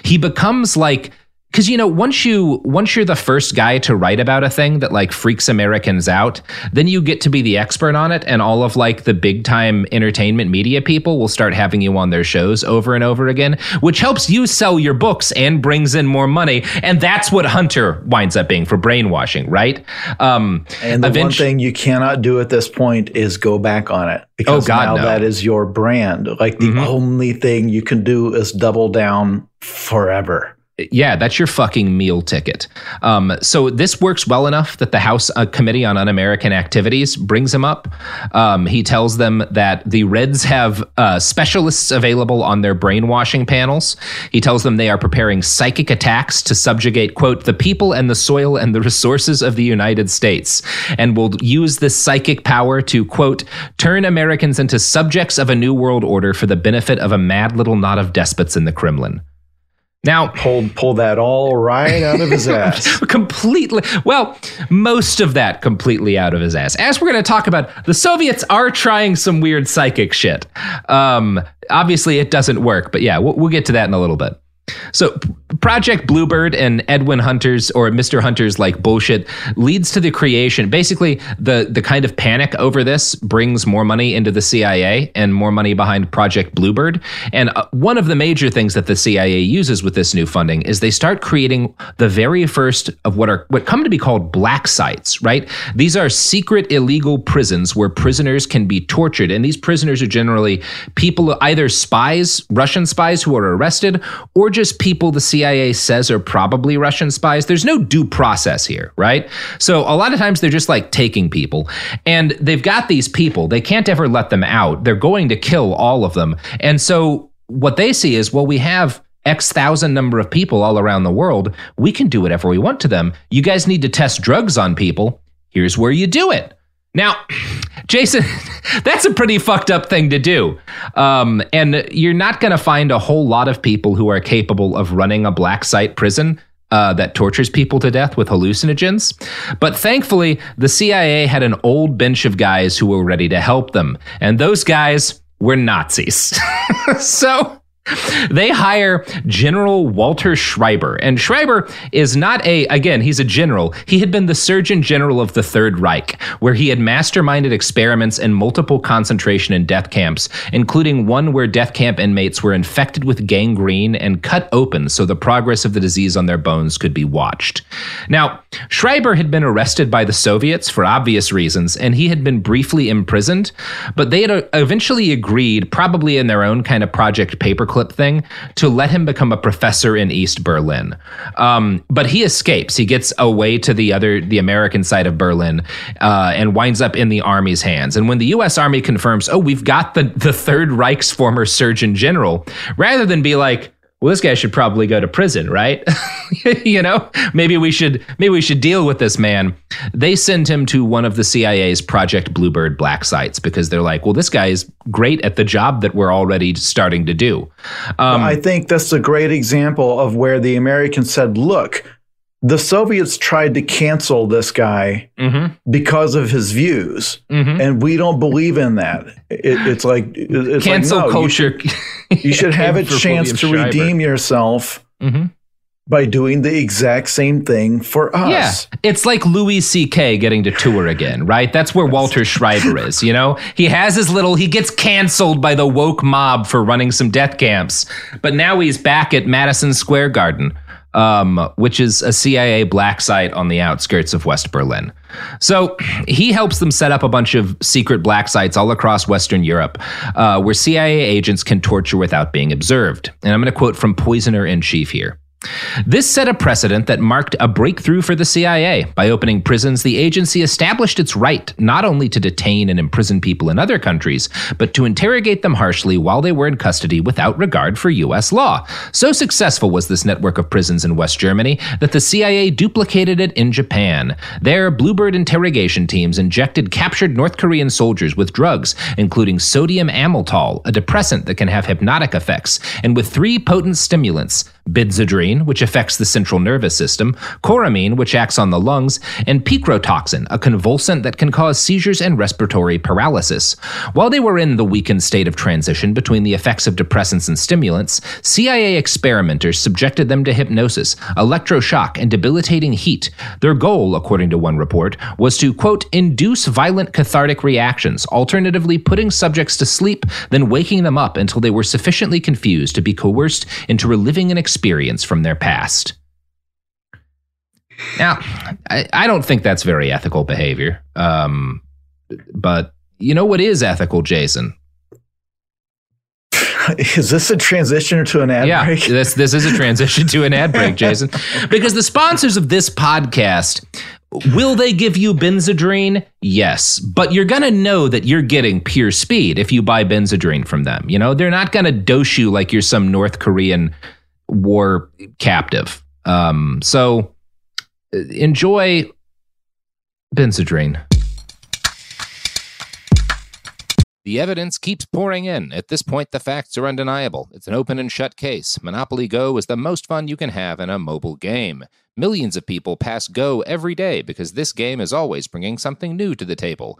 He becomes like because you know once you once you're the first guy to write about a thing that like freaks americans out then you get to be the expert on it and all of like the big time entertainment media people will start having you on their shows over and over again which helps you sell your books and brings in more money and that's what hunter winds up being for brainwashing right um and the one thing you cannot do at this point is go back on it because Oh, God, now no. that is your brand. Like the Mhm. only thing you can do is double down forever. Yeah, that's your fucking meal ticket. Um, so this works well enough that the House uh, Committee on Un-American Activities brings him up. Um, he tells them that the Reds have uh, specialists available on their brainwashing panels. He tells them they are preparing psychic attacks to subjugate, quote, the people and the soil and the resources of the United States, and will use this psychic power to, quote, turn Americans into subjects of a new world order for the benefit of a mad little knot of despots in the Kremlin. Now, Pull pull that all right out of his ass. completely. Well most of that completely out of his ass. As we're going to talk about the soviets are trying some weird psychic shit. Um obviously it doesn't work but yeah we'll, we'll get to that in a little bit so project bluebird and edward hunter's or mr hunter's like bullshit leads to the creation. Basically the the kind of panic over this brings more money into the cia and more money behind project bluebird. And uh, one of the major things that the cia uses with this new funding is they start creating the very first of what are what come to be called black sites right? These are secret illegal prisons where prisoners can be tortured. And these prisoners are generally people either spies russian spies who are arrested or just people the cia says are probably russian spies there's no due process here right so a lot of times they're just like taking people and they've got these people they can't ever let them out they're going to kill all of them and so what they see is well we have X thousand number of people all around the world. We can do whatever we want to them. You guys need to test drugs on people. Here's where you do it. Now, Jason, that's a pretty fucked up thing to do. Um, and you're not going to find a whole lot of people who are capable of running a black site prison. Uh, that tortures people to death with hallucinogens. But thankfully, the CIA had an old bench of guys who were ready to help them. And those guys were Nazis. so they hire General Walter Schreiber. And Schreiber is not a, again, he's a general. He had been the Surgeon General of the Third Reich, where he had masterminded experiments in multiple concentration and death camps, including one where death camp inmates were infected with gangrene and cut open so the progress of the disease on their bones could be watched. Now, Schreiber had been arrested by the Soviets for obvious reasons, and he had been briefly imprisoned, but they had uh, eventually agreed, probably in their own kind of Project Paperclip paperclip thing to let him become a professor in East Berlin. Um, but he escapes. He gets away to the other, the American side of Berlin, uh, and winds up in the army's hands. And when the U.S. Army confirms, "Oh, we've got the the Third Reich's former Surgeon General," rather than be like, well, this guy should probably go to prison, right? you know, maybe we should maybe we should deal with this man. They send him to one of the CIA's Project Bluebird black sites because they're like, well, this guy is great at the job that we're already starting to do. Um, I think that's a great example of where the Americans said, look, the Soviets tried to cancel this guy mm-hmm. because of his views, mm-hmm. and we don't believe in that. It, it's like it's cancel like, no, culture. You should, you should have a chance to Schreiber. redeem yourself mm-hmm. by doing the exact same thing for us. Yeah, it's like Louis C.K. getting to tour again, right? That's where Walter Schreiber is. You know, he has his little. He gets canceled by the woke mob for running some death camps, but now he's back at Madison Square Garden um, which is a CIA black site on the outskirts of West Berlin. So he helps them set up a bunch of secret black sites all across Western Europe uh, where CIA agents can torture without being observed. And I'm going to quote from Poisoner in Chief here. This set a precedent that marked a breakthrough for the CIA. By opening prisons, the agency established its right not only to detain and imprison people in other countries, but to interrogate them harshly while they were in custody without regard for U.S. law. So successful was this network of prisons in West Germany that the CIA duplicated it in Japan. There, Bluebird interrogation teams injected captured North Korean soldiers with drugs, including sodium amytal, a depressant that can have hypnotic effects, and with three potent stimulants which affects the central nervous system, coramine, which acts on the lungs, and picrotoxin, a convulsant that can cause seizures and respiratory paralysis. While they were in the weakened state of transition between the effects of depressants and stimulants, CIA experimenters subjected them to hypnosis, electroshock, and debilitating heat. Their goal, according to one report, was to, quote, induce violent cathartic reactions, alternatively putting subjects to sleep, then waking them up until they were sufficiently confused to be coerced into reliving an experience experience from their past. Now, I, I don't think that's very ethical behavior. Um, but you know what is ethical, Jason? Is this a transition to an ad yeah, break? this this is a transition to an ad break, Jason. Because the sponsors of this podcast Will they give you Benzedrine? Yes, but you're going to know that you're getting pure speed if you buy Benzedrine from them. You know, they're not going to dose you like you're some North Korean war captive. Um, so enjoy Benzedrine. The evidence keeps pouring in. At this point, the facts are undeniable. It's an open and shut case. Monopoly Go is the most fun you can have in a mobile game. Millions of people pass Go every day because this game is always bringing something new to the table.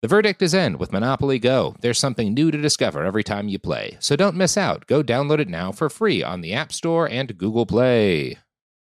The verdict is in with Monopoly Go. There's something new to discover every time you play. So don't miss out. Go download it now for free on the App Store and Google Play.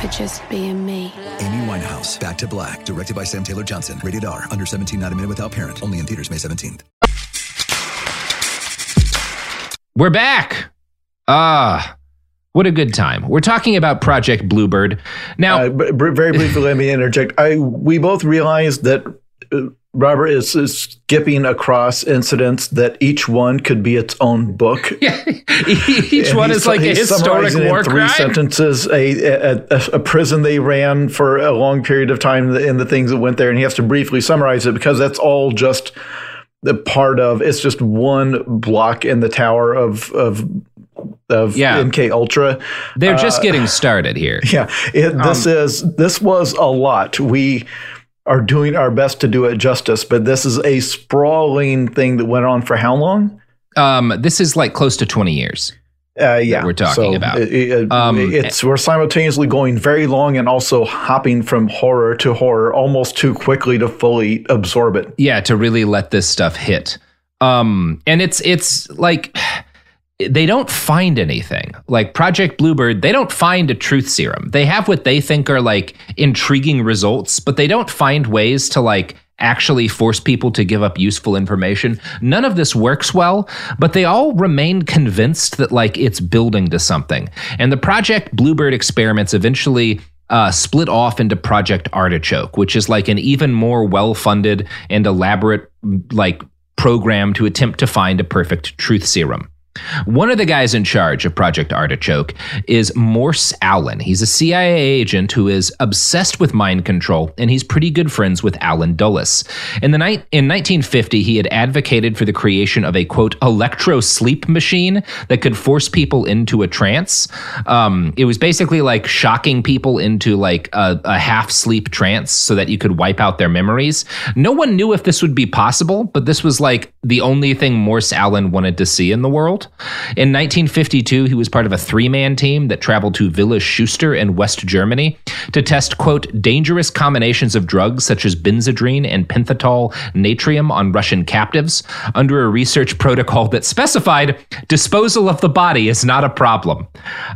for just being me. Amy Winehouse, Back to Black, directed by Sam Taylor Johnson. Rated R, under 17, not a minute without parent. Only in theaters May 17th. We're back. Ah, what a good time. We're talking about Project Bluebird. Now, Uh, b- b- very briefly, let me interject. I we both realized that uh, Robert is, is skipping across incidents that each one could be its own book. each And one is like a historic war in three crime. sentences a, a, a, prison they ran for a long period of time and the things that went there, and he has to briefly summarize it because that's all just the part of it's just one block in the tower of of of Yeah. MK Ultra. They're just Uh, getting started here. Yeah, it, this Um, is this was a lot. We are doing our best to do it justice, but this is a sprawling thing that went on for how long? Um, this is like close to 20 years. Uh, yeah, we're talking So about. it- it- Um, it's we're simultaneously going very long and also hopping from horror to horror almost too quickly to fully absorb it. yeah to really let this stuff hit um and it's it's like they don't find anything. Like project bluebird they don't find a truth serum. They have what they think are like intriguing results but they don't find ways to like actually force people to give up useful information. None of this works well but they all remain convinced that like it's building to something. And the project bluebird experiments eventually uh, split off into Project Artichoke, which is like an even more well funded and elaborate like program to attempt to find a perfect truth serum. One of the guys in charge of Project Artichoke is Morse Allen. He's a CIA agent who is obsessed with mind control, and he's pretty good friends with Allen Dulles. In the night in 1950, he had advocated for the creation of a quote electro sleep machine that could force people into a trance. Um, it was basically like shocking people into like a, a half sleep trance so that you could wipe out their memories. No one knew if this would be possible, but this was like the only thing Morse Allen wanted to see in the world. In 1952, he was part of a three man team that traveled to Villa Schuster in West Germany to test, quote, dangerous combinations of drugs such as benzedrine and pentothal natrium on Russian captives under a research protocol that specified disposal of the body is not a problem.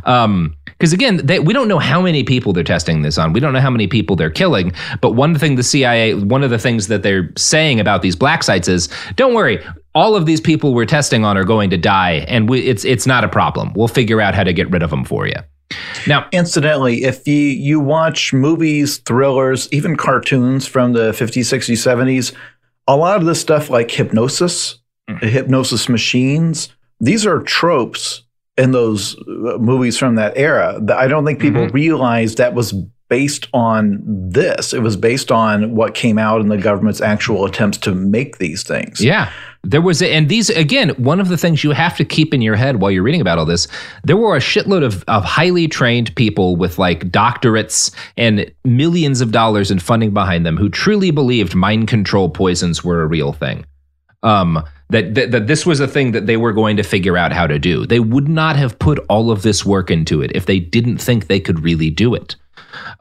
Um, because again, they, we don't know how many people they're testing this on. We don't know how many people they're killing. But one thing the CIA, one of the things that they're saying about these black sites is, don't worry, all of these people we're testing on are going to die, and we, it's it's not a problem. We'll figure out how to get rid of them for you. Now, Incidentally, if you, you watch movies, thrillers, even cartoons from the 50s, 60s, 70s, a lot of this stuff like hypnosis, hypnosis machines, these are tropes in those uh, movies from that era. that I don't think people realized that was based on this. It was based on what came out in the government's actual attempts to make these things. Yeah. There was, and these, again, one of the things you have to keep in your head while you're reading about all this, there were a shitload of, of highly trained people with like doctorates and millions of dollars in funding behind them who truly believed mind control poisons were a real thing. Um, that, that that this was a thing that they were going to figure out how to do. They would not have put all of this work into it if they didn't think they could really do it.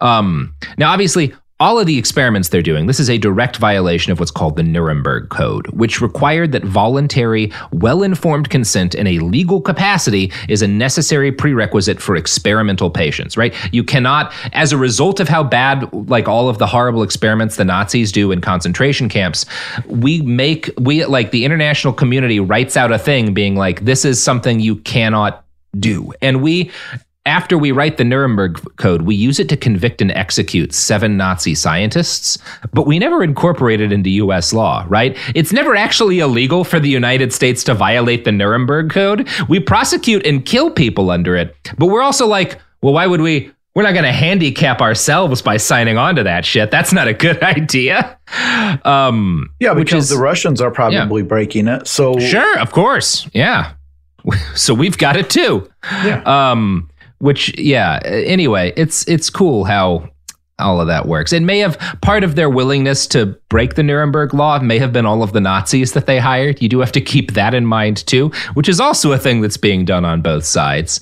Um, now, obviously, all of the experiments they're doing, this is a direct violation of what's called the Nuremberg Code, which required that voluntary, well informed consent in a legal capacity is a necessary prerequisite for experimental patients, right? You cannot, as a result of how bad, like all of the horrible experiments the Nazis do in concentration camps, we make, we, like the international community writes out a thing being like, this is something you cannot do. And we, after we write the Nuremberg Code, we use it to convict and execute seven Nazi scientists, but we never incorporate it into US law, right? It's never actually illegal for the United States to violate the Nuremberg Code. We prosecute and kill people under it, but we're also like, well, why would we? we're not going to handicap ourselves by signing on to that shit. That's not a good idea. Um, Yeah, because is- the Russians are probably breaking it. So Sure, of course. Yeah. So we've got it too. Yeah. Um which yeah, anyway, it's it's cool how all of that works. It may have part of their willingness to break the Nuremberg law may have been all of the Nazis that they hired. You do have to keep that in mind too, which is also a thing that's being done on both sides.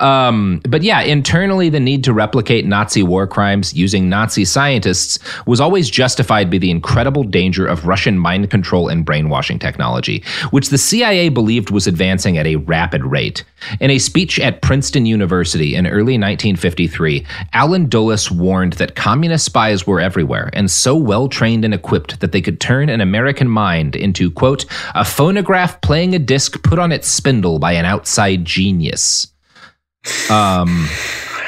Um, but yeah, internally, the need to replicate Nazi war crimes using Nazi scientists was always justified by the incredible danger of Russian mind control and brainwashing technology, which the CIA believed was advancing at a rapid rate. In a speech at Princeton University in early 1953, Allen Dulles warned that communist spies were everywhere and so well trained and equipped that they could turn an American mind into, quote, a phonograph playing a disc put on its spindle by an outside genius. Um,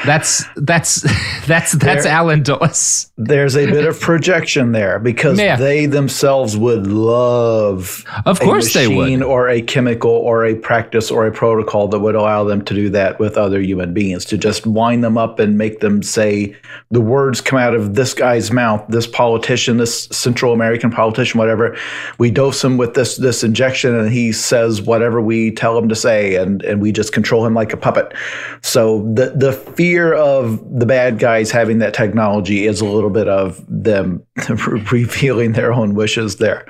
that's that's that's that's There- Allen Dulles. there's a bit of projection there because Yeah. they themselves would love Of a course they would. or a chemical or a practice or a protocol that would allow them to do that with other human beings to just wind them up and make them say the words come out of this guy's mouth this politician this central american politician whatever we dose him with this this injection and he says whatever we tell him to say and and we just control him like a puppet so the the fear of the bad guys having that technology is a little bit of them revealing their own wishes there.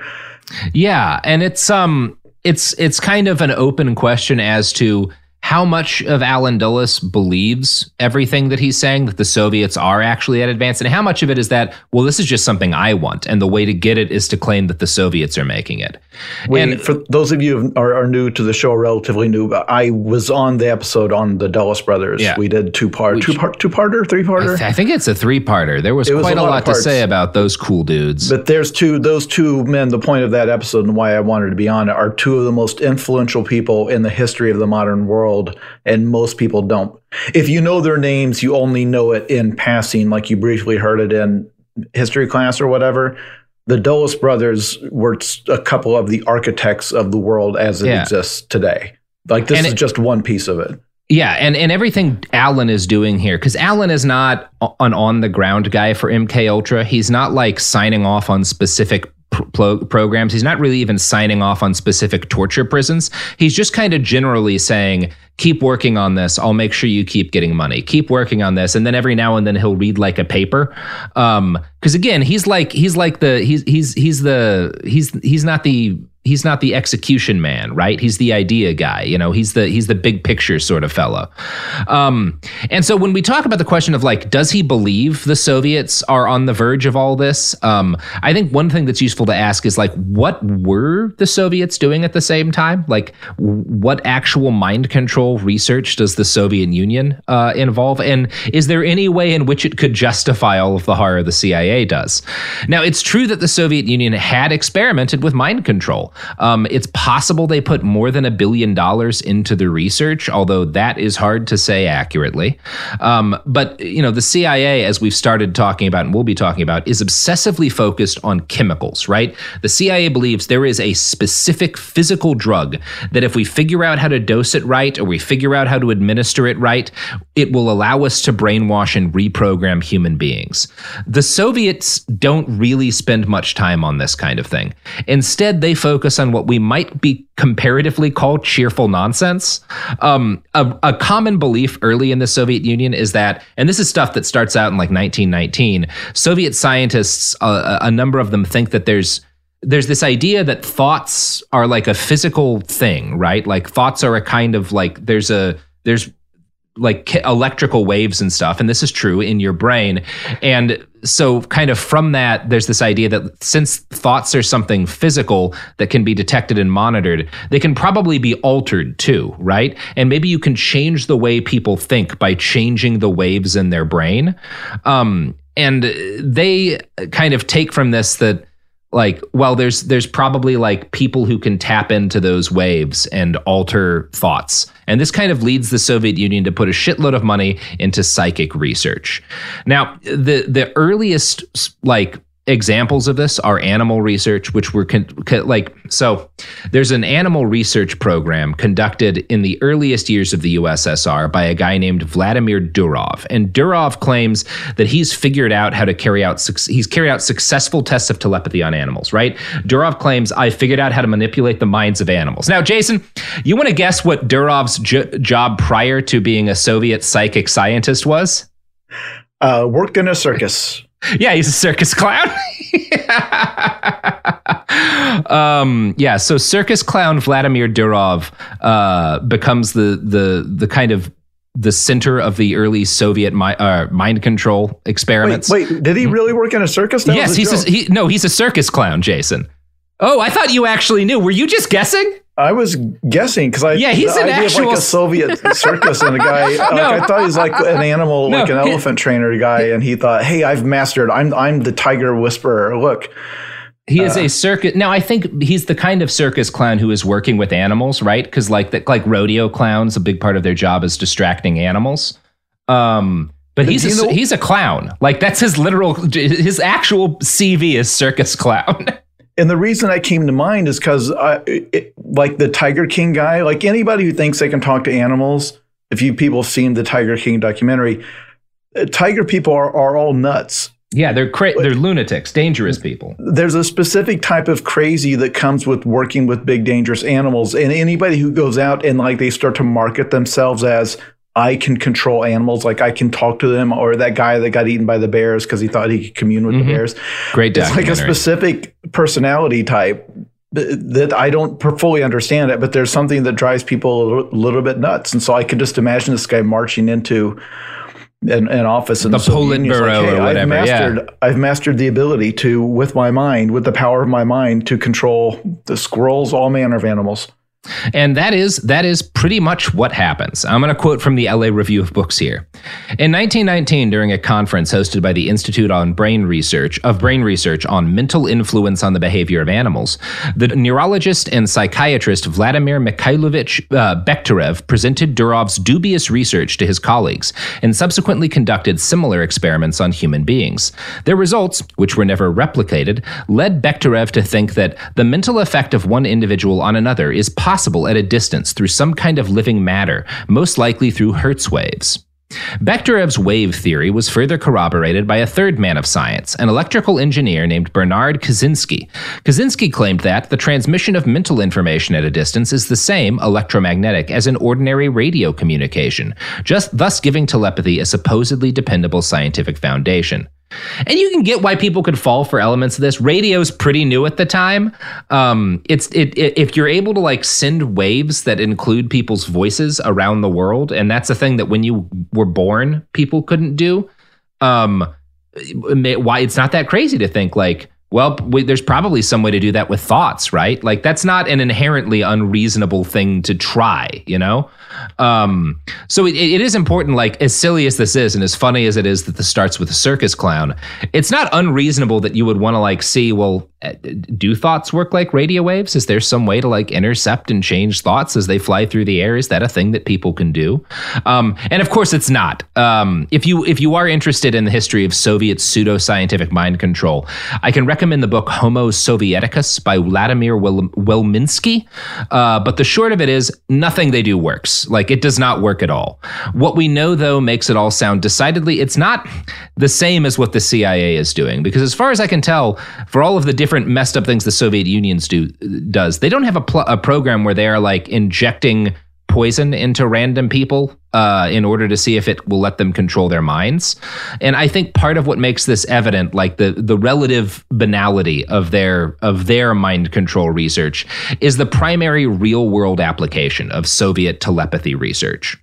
Yeah, and it's um it's it's kind of an open question as to how much of Allen Dulles believes everything that he's saying that the Soviets are actually at advance, and how much of it is that well, this is just something I want, and the way to get it is to claim that the Soviets are making it. We, and for those of you who are, are new to the show, relatively new, I was on the episode on the Dulles brothers. Yeah. We did two part, Which- two part, two parter, three I, parter. th- I think it's a three-parter. There was was quite a a lot lot, to say about those cool dudes. But there's two, those two men. The point of that episode and why I wanted to be on it are two of the most influential people in the history of the modern world, and most people don't. If you know their names, you only know it in passing, like you briefly heard it in history class or whatever. The Dulles brothers were a couple of the architects of the world as it Yeah. exists today. Like this And is it- just one piece of it. Yeah, and, and everything Allen is doing here, because Allen is not an on the ground guy for MK Ultra. He's not like signing off on specific pr- plo- programs. He's not really even signing off on specific torture prisons. He's just kind of generally saying, "Keep working on this. I'll make sure you keep getting money. Keep working on this." And then every now and then he'll read like a paper, um, because again, he's like he's like the he's he's he's the he's he's not the he's not the execution man, right? He's the idea guy. You know, he's the he's the big picture sort of fellow. Um, and so when we talk about the question of like, does he believe the Soviets are on the verge of all this? Um, I think one thing that's useful to ask is like, what were the Soviets doing at the same time? Like, what actual mind control research does the Soviet Union uh, involve? And is there any way in which it could justify all of the horror the CIA does? Now, it's true that the Soviet Union had experimented with mind control. Um, it's possible they put more than a billion dollars into the research, although that is hard to say accurately. Um, but you know, the CIA, as we've started talking about and we'll be talking about, is obsessively focused on chemicals. Right? The CIA believes there is a specific physical drug that if we figure out how to dose it right or we figure out how to administer it right, it will allow us to brainwash and reprogram human beings. The Soviets don't really spend much time on this kind of thing. Instead, they focus on what we might be comparatively call cheerful nonsense. Um, a, a common belief early in the Soviet Union is that, and this is stuff that starts out in like 1919, Soviet scientists, uh, a number of them think that there's there's this idea that thoughts are like a physical thing, right? Like thoughts are a kind of like there's a there's like electrical waves and stuff and this is true in your brain and so kind of from that there's this idea that since thoughts are something physical that can be detected and monitored they can probably be altered too right? And maybe you can change the way people think by changing the waves in their brain. Um, and they kind of take from this that like well there's there's probably like people who can tap into those waves and alter thoughts. And this kind of leads the soviet union to put a shitload of money into psychic research. Now the the earliest like examples of this are animal research, which were con- con- like so. There's an animal research program conducted in the earliest years of the USSR by a guy named Vladimir Durov, and Durov claims that he's figured out how to carry out he's carried out successful tests of telepathy on animals. Right? Durov claims I figured out how to manipulate the minds of animals. Now, Jason, you want to guess what Durov's job prior to being a Soviet psychic scientist was? Uh, worked in a circus. Yeah, he's a circus clown. um, yeah, so circus clown Vladimir Durov uh, becomes the the the kind of the center of the early Soviet mi- uh, mind control experiments. Wait, wait, did he really work in a circus? That yes, he's a, he, no, he's a circus clown, Jason. Oh, I thought you actually knew. Were you just guessing? I was guessing because I yeah he's an actual like a Soviet circus and a guy no. like I thought he was like an animal no. like an elephant trainer guy and he thought hey I've mastered. I'm I'm the tiger whisperer. Look. He is uh, a circus now I think he's the kind of circus clown who is working with animals right? Because like the, like rodeo clowns a big part of their job is distracting animals. Um but he's a, know, he's a clown. Like that's his literal his actual CV is circus clown. And the reason that came to mind is because, like the Tiger King guy, like anybody who thinks they can talk to animals, if you people have seen the Tiger King documentary, uh, tiger people are, are all nuts. Yeah, they're cra- they're lunatics, dangerous people. There's a specific type of crazy that comes with working with big dangerous animals, and anybody who goes out and like they start to market themselves as I can control animals, like I can talk to them, or that guy that got eaten by the bears because he thought he could commune with mm-hmm. the bears. Great, it's like a specific personality type that I don't fully understand it, but there's something that drives people a little, little bit nuts, and so I could just imagine this guy marching into an, an office in the, the Politburo like, hey, or whatever. I've mastered, yeah. I've mastered the ability to, with my mind, with the power of my mind, to control the squirrels, all manner of animals. And that is that is pretty much what happens. I'm going to quote from the LA Review of Books here. In 1919, during a conference hosted by the Institute on Brain Research of Brain Research on mental influence on the behavior of animals, the neurologist and psychiatrist Vladimir Mikhailovich uh, Bekhterev presented Durov's dubious research to his colleagues and subsequently conducted similar experiments on human beings. Their results, which were never replicated, led Bekhterev to think that the mental effect of one individual on another is possible possible at a distance through some kind of living matter, most likely through Hertz waves. Bekhterev's wave theory was further corroborated by a third man of science, an electrical engineer named Bernard Kazhinsky. Kazhinsky claimed that the transmission of mental information at a distance is the same electromagnetic as an ordinary radio communication, just thus giving telepathy a supposedly dependable scientific foundation. And you can get why people could fall for elements of this. Radio's pretty new at the time. Um, it's it, it, if you're able to like send waves that include people's voices around the world, and that's a thing that when you were born, people couldn't do. Um, why it's not that crazy to think like well, we, there's probably some way to do that with thoughts, right? Like that's not an inherently unreasonable thing to try, you know? Um, so it, it is important, like as silly as this is, and as funny as it is that this starts with a circus clown, it's not unreasonable that you would want to like see, well, uh, do thoughts work like radio waves? Is there some way to like intercept and change thoughts as they fly through the air? Is that a thing that people can do? Um, and of course, it's not. Um, if you if you are interested in the history of Soviet pseudo scientific mind control, I can recommend the book Homo Sovieticus by Vladimir Wel- Welminsky. Uh, but the short of it is, nothing they do works. Like it does not work at all. What we know though makes it all sound decidedly. It's not the same as what the CIA is doing because, as far as I can tell, for all of the different different messed up things the Soviet Union's do does. They don't have a, pl- a program where they are like injecting poison into random people uh, in order to see if it will let them control their minds. And I think part of what makes this evident, like the the relative banality of their of their mind control research, is the primary real world application of Soviet telepathy research.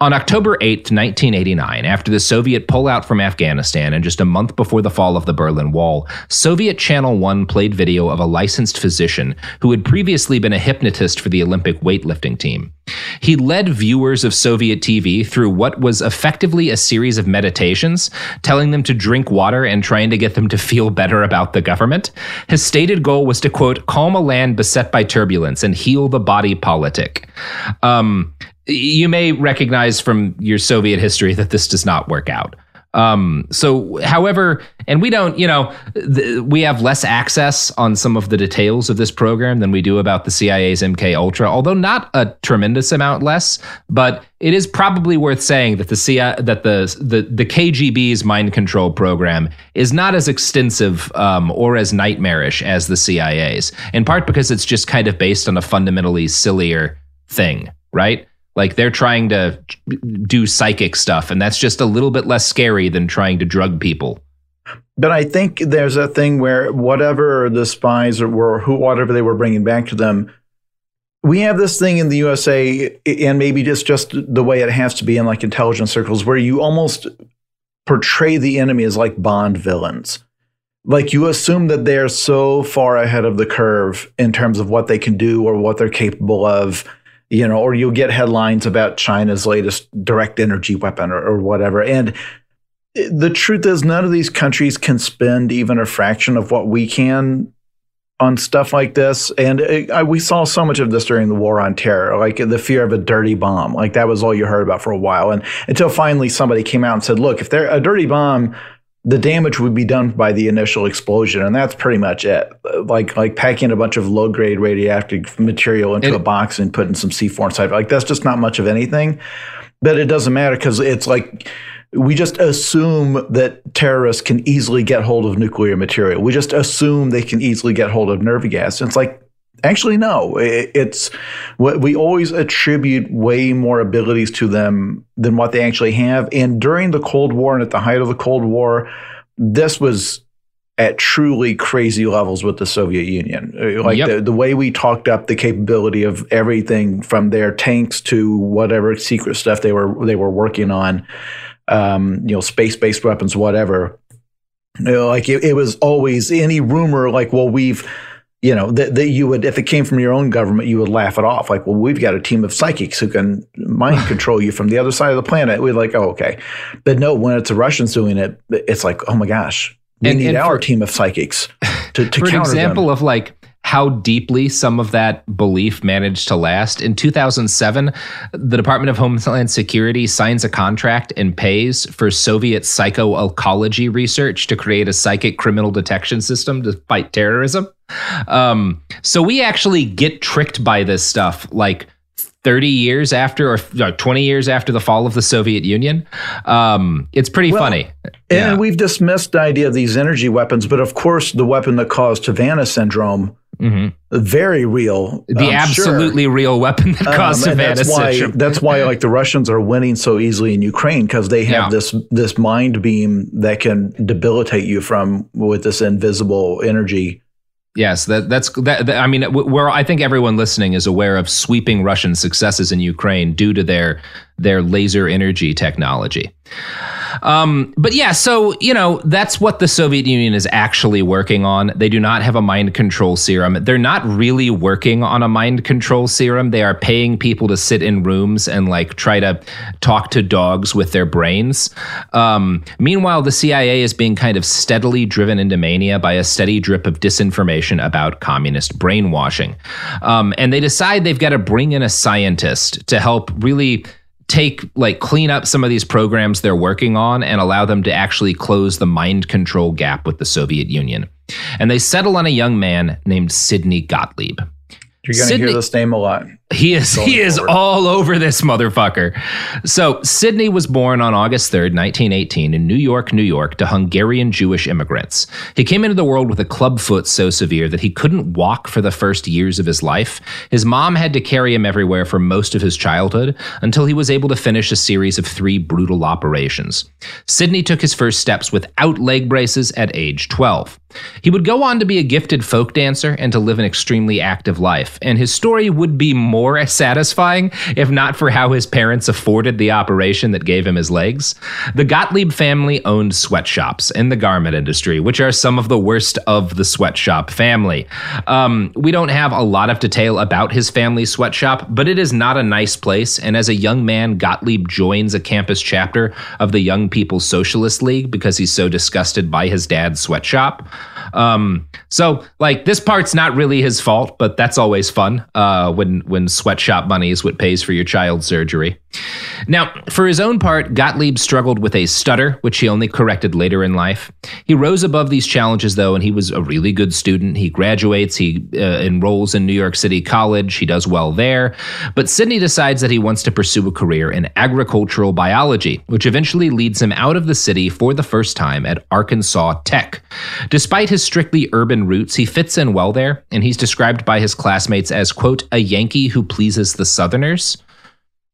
On October 8, 1989, after the Soviet pullout from Afghanistan and just a month before the fall of the Berlin Wall, Soviet Channel 1 played video of a licensed physician who had previously been a hypnotist for the Olympic weightlifting team. He led viewers of Soviet TV through what was effectively a series of meditations, telling them to drink water and trying to get them to feel better about the government. His stated goal was to, quote, calm a land beset by turbulence and heal the body politic. Um, you may recognize from your Soviet history that this does not work out. Um, so, however, and we don't, you know, th- we have less access on some of the details of this program than we do about the CIA's MK Ultra, although not a tremendous amount less. But it is probably worth saying that the CIA, that the the the KGB's mind control program is not as extensive um, or as nightmarish as the CIA's, in part because it's just kind of based on a fundamentally sillier thing, right? Like they're trying to do psychic stuff, and that's just a little bit less scary than trying to drug people. But I think there's a thing where whatever the spies were, who whatever they were bringing back to them, we have this thing in the USA, and maybe just just the way it has to be in like intelligence circles, where you almost portray the enemy as like Bond villains. Like you assume that they're so far ahead of the curve in terms of what they can do or what they're capable of you know, or you'll get headlines about China's latest direct energy weapon or, or whatever. And the truth is, none of these countries can spend even a fraction of what we can on stuff like this. And it, I, we saw so much of this during the war on terror, like the fear of a dirty bomb. Like that was all you heard about for a while. And until finally somebody came out and said, look, if they're a dirty bomb, the damage would be done by the initial explosion, and that's pretty much it. Like like packing a bunch of low grade radioactive material into it, a box and putting some C4 inside. Like that's just not much of anything. But it doesn't matter because it's like we just assume that terrorists can easily get hold of nuclear material. We just assume they can easily get hold of nerve gas. And it's like Actually, no. It's what we always attribute way more abilities to them than what they actually have. And during the Cold War and at the height of the Cold War, this was at truly crazy levels with the Soviet Union. Uh, like yep. the, the way we talked up the capability of everything from their tanks to whatever secret stuff they were they were working on, um, you know, space based weapons, whatever. You know, like it, it was always any rumor like, well, we've you know that, that you would if it came from your own government you would laugh it off like well we've got a team of psychics who can mind control you from the other side of the planet we're like oh okay but no when it's the russians doing it it's like oh my gosh we and, need and our for, team of psychics to, to for an example them. of like how deeply some of that belief managed to last. In 2007, the Department of Homeland Security signs a contract and pays for Soviet psycho-oncology research to create a psychic criminal detection system to fight terrorism. Um, so we actually get tricked by this stuff like 30 years after or 20 years after the fall of the Soviet Union. Um, it's pretty well, funny. Yeah. And we've dismissed the idea of these energy weapons, but of course, the weapon that caused Havana syndrome Mm-hmm. Very real. The absolutely sure. real weapon that um, caused um, that's why, that's why like the Russians are winning so easily in Ukraine because they have yeah. this this mind beam that can debilitate you from with this invisible energy. Yes, that that's that, that I mean, where I think everyone listening is aware of sweeping Russian successes in Ukraine due to their their laser energy technology. Um, but yeah, so, you know, that's what the Soviet Union is actually working on. They do not have a mind control serum. They're not really working on a mind control serum. They are paying people to sit in rooms and like try to talk to dogs with their brains. Um, meanwhile, the CIA is being kind of steadily driven into mania by a steady drip of disinformation about communist brainwashing. Um, and they decide they've got to bring in a scientist to help really take like clean up some of these programs they're working on and allow them to actually close the mind control gap with the Soviet Union. And they settle on a young man named Sidney Gottlieb. You're going to hear this name a lot. He is he is all over this motherfucker. So Sidney was born on August 3rd, 1918 in New York, New York to Hungarian Jewish immigrants. He came into the world with a club foot so severe that he couldn't walk for the first years of his life. His mom had to carry him everywhere for most of his childhood until he was able to finish a series of three brutal operations. Sidney took his first steps without leg braces at age 12. He would go on to be a gifted folk dancer and to live an extremely active life, and his story would be more satisfying if not for how his parents afforded the operation that gave him his legs. The Gottlieb family owned sweatshops in the garment industry, which are some of the worst of the sweatshop family. Um, we don't have a lot of detail about his family sweatshop, but it is not a nice place. And as a young man, Gottlieb joins a campus chapter of the Young People's Socialist League because he's so disgusted by his dad's sweatshop. Um, so like this part's not really his fault, but that's always fun uh, when when sweatshop money is what pays for your child's surgery. Now, for his own part, Gottlieb struggled with a stutter, which he only corrected later in life. He rose above these challenges, though, and he was a really good student. He graduates, he uh, enrolls in New York City College, he does well there. But Sidney decides that he wants to pursue a career in agricultural biology, which eventually leads him out of the city for the first time at Arkansas Tech. Despite his strictly urban roots, he fits in well there, and he's described by his classmates as, quote, a Yankee who pleases the Southerners.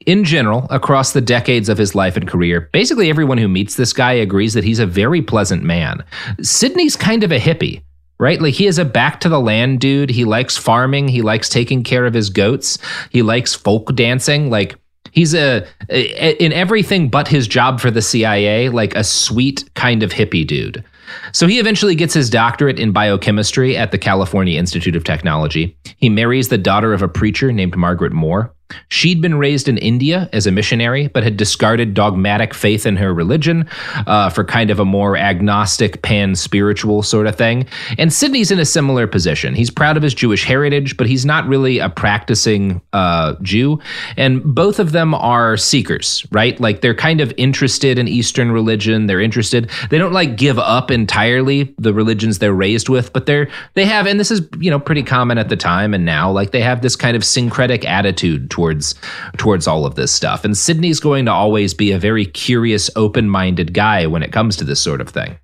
In general, across the decades of his life and career, basically everyone who meets this guy agrees that he's a very pleasant man. Sidney's kind of a hippie right? Like he is a back to the land dude. He likes farming. He likes taking care of his goats. He likes folk dancing. Like he's a, a, in everything but his job for the CIA, like a sweet kind of hippie dude. So he eventually gets his doctorate in biochemistry at the California Institute of Technology. He marries the daughter of a preacher named Margaret Moore. She'd been raised in India as a missionary, but had discarded dogmatic faith in her religion uh, for kind of a more agnostic, pan spiritual sort of thing. And Sidney's in a similar position. He's proud of his Jewish heritage, but he's not really a practicing uh, Jew. And both of them are seekers, right? Like they're kind of interested in Eastern religion. They're interested. They don't like give up entirely the religions they're raised with, but they're they have, and this is you know pretty common at the time and now. Like they have this kind of syncretic attitude towards towards all of this stuff. And Sidney's going to always be a very curious, open-minded guy when it comes to this sort of thing.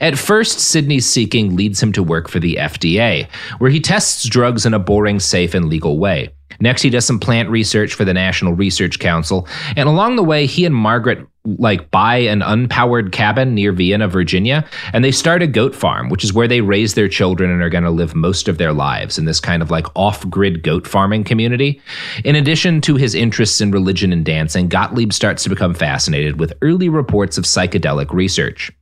At first, Sidney's seeking leads him to work for the FDA, where he tests drugs in a boring, safe, and legal way. Next, he does some plant research for the National Research Council, and along the way, he and Margaret like buy an unpowered cabin near Vienna, Virginia, and they start a goat farm, which is where they raise their children and are going to live most of their lives in this kind of like off-grid goat farming community. In addition to his interests in religion and dancing, Gottlieb starts to become fascinated with early reports of psychedelic research.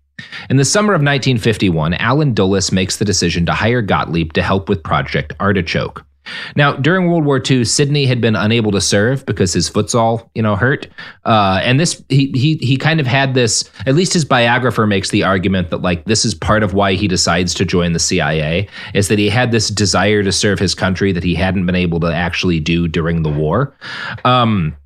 In the summer of 1951, Allen Dulles makes the decision to hire Gottlieb to help with Project Artichoke. Now, during World War II, Sidney had been unable to serve because his foot's all, you know, hurt. Uh, and this, he, he, he kind of had this, at least his biographer makes the argument that, like, this is part of why he decides to join the CIA, is that he had this desire to serve his country that he hadn't been able to actually do during the war. Um,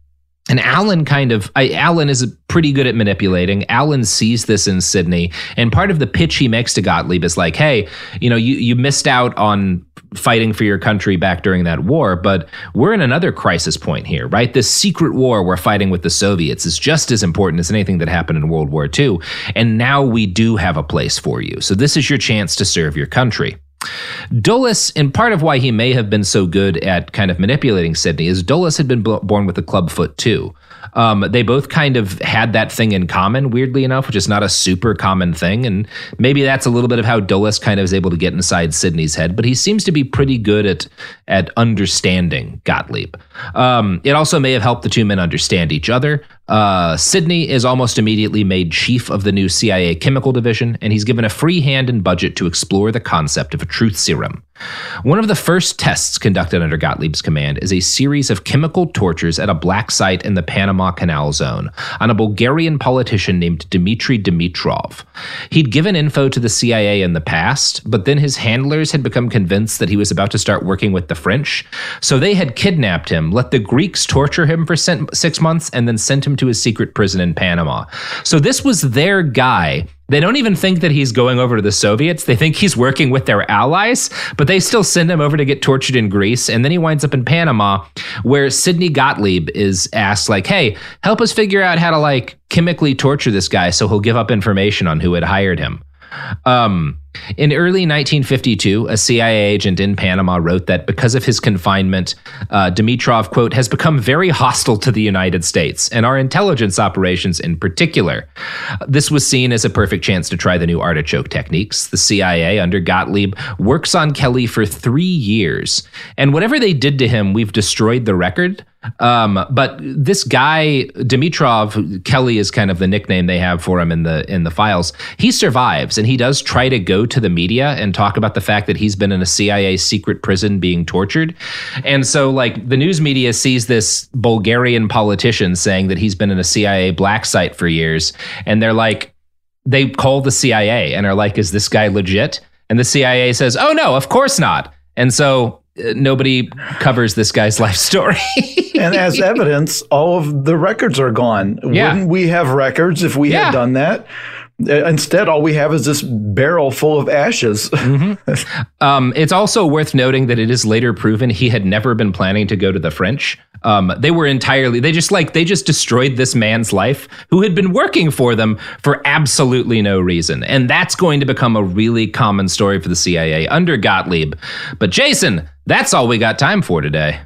and Allen kind of, I, Allen is pretty good at manipulating. Allen sees this in Sidney, and part of the pitch he makes to Gottlieb is like, "Hey, you know, you you missed out on fighting for your country back during that war, but we're in another crisis point here, right? This secret war we're fighting with the Soviets is just as important as anything that happened in World War II, and now we do have a place for you. So this is your chance to serve your country." Dulles, and part of why he may have been so good at kind of manipulating Sidney, is Dulles had been born with a club foot too. Um, they both kind of had that thing in common, weirdly enough, which is not a super common thing. And maybe that's a little bit of how Dulles kind of is able to get inside Sidney's head, but he seems to be pretty good at at understanding Gottlieb. Um, it also may have helped the two men understand each other. Uh, Sidney is almost immediately made chief of the new CIA chemical division, and he's given a free hand and budget to explore the concept of a truth serum. One of the first tests conducted under Gottlieb's command is a series of chemical tortures at a black site in the Panama Canal Zone on a Bulgarian politician named Dmitry Dimitrov. He'd given info to the CIA in the past, but then his handlers had become convinced that he was about to start working with the French, so they had kidnapped him, let the Greeks torture him for six months, and then sent him to his secret prison in Panama. So this was their guy they don't even think that he's going over to the Soviets. They think he's working with their allies, but they still send him over to get tortured in Greece. And then he winds up in Panama, where Sidney Gottlieb is asked, like, hey, help us figure out how to like chemically torture this guy so he'll give up information on who had hired him. Um, in early 1952, a CIA agent in Panama wrote that because of his confinement, uh, Dimitrov, quote, has become very hostile to the United States and our intelligence operations in particular. This was seen as a perfect chance to try the new artichoke techniques. The CIA, under Gottlieb, works on Kelly for three years. And whatever they did to him, we've destroyed the record. Um, but this guy Dimitrov, Kelly is kind of the nickname they have for him in the in the files. He survives, and he does try to go to the media and talk about the fact that he's been in a CIA secret prison being tortured. And so, like the news media sees this Bulgarian politician saying that he's been in a CIA black site for years, and they're like, they call the CIA and are like, "Is this guy legit?" And the CIA says, "Oh no, of course not." And so nobody covers this guy's life story. and as evidence, all of the records are gone. Yeah. Wouldn't we have records if we Yeah. had done that? Uh, Instead, all we have is this barrel full of ashes. Um, it's also worth noting that it is later proven he had never been planning to go to the French. Um, they were entirely, they just like, they just destroyed this man's life who had been working for them for absolutely no reason. And that's going to become a really common story for the CIA under Gottlieb. But Jason, that's all we got time for today.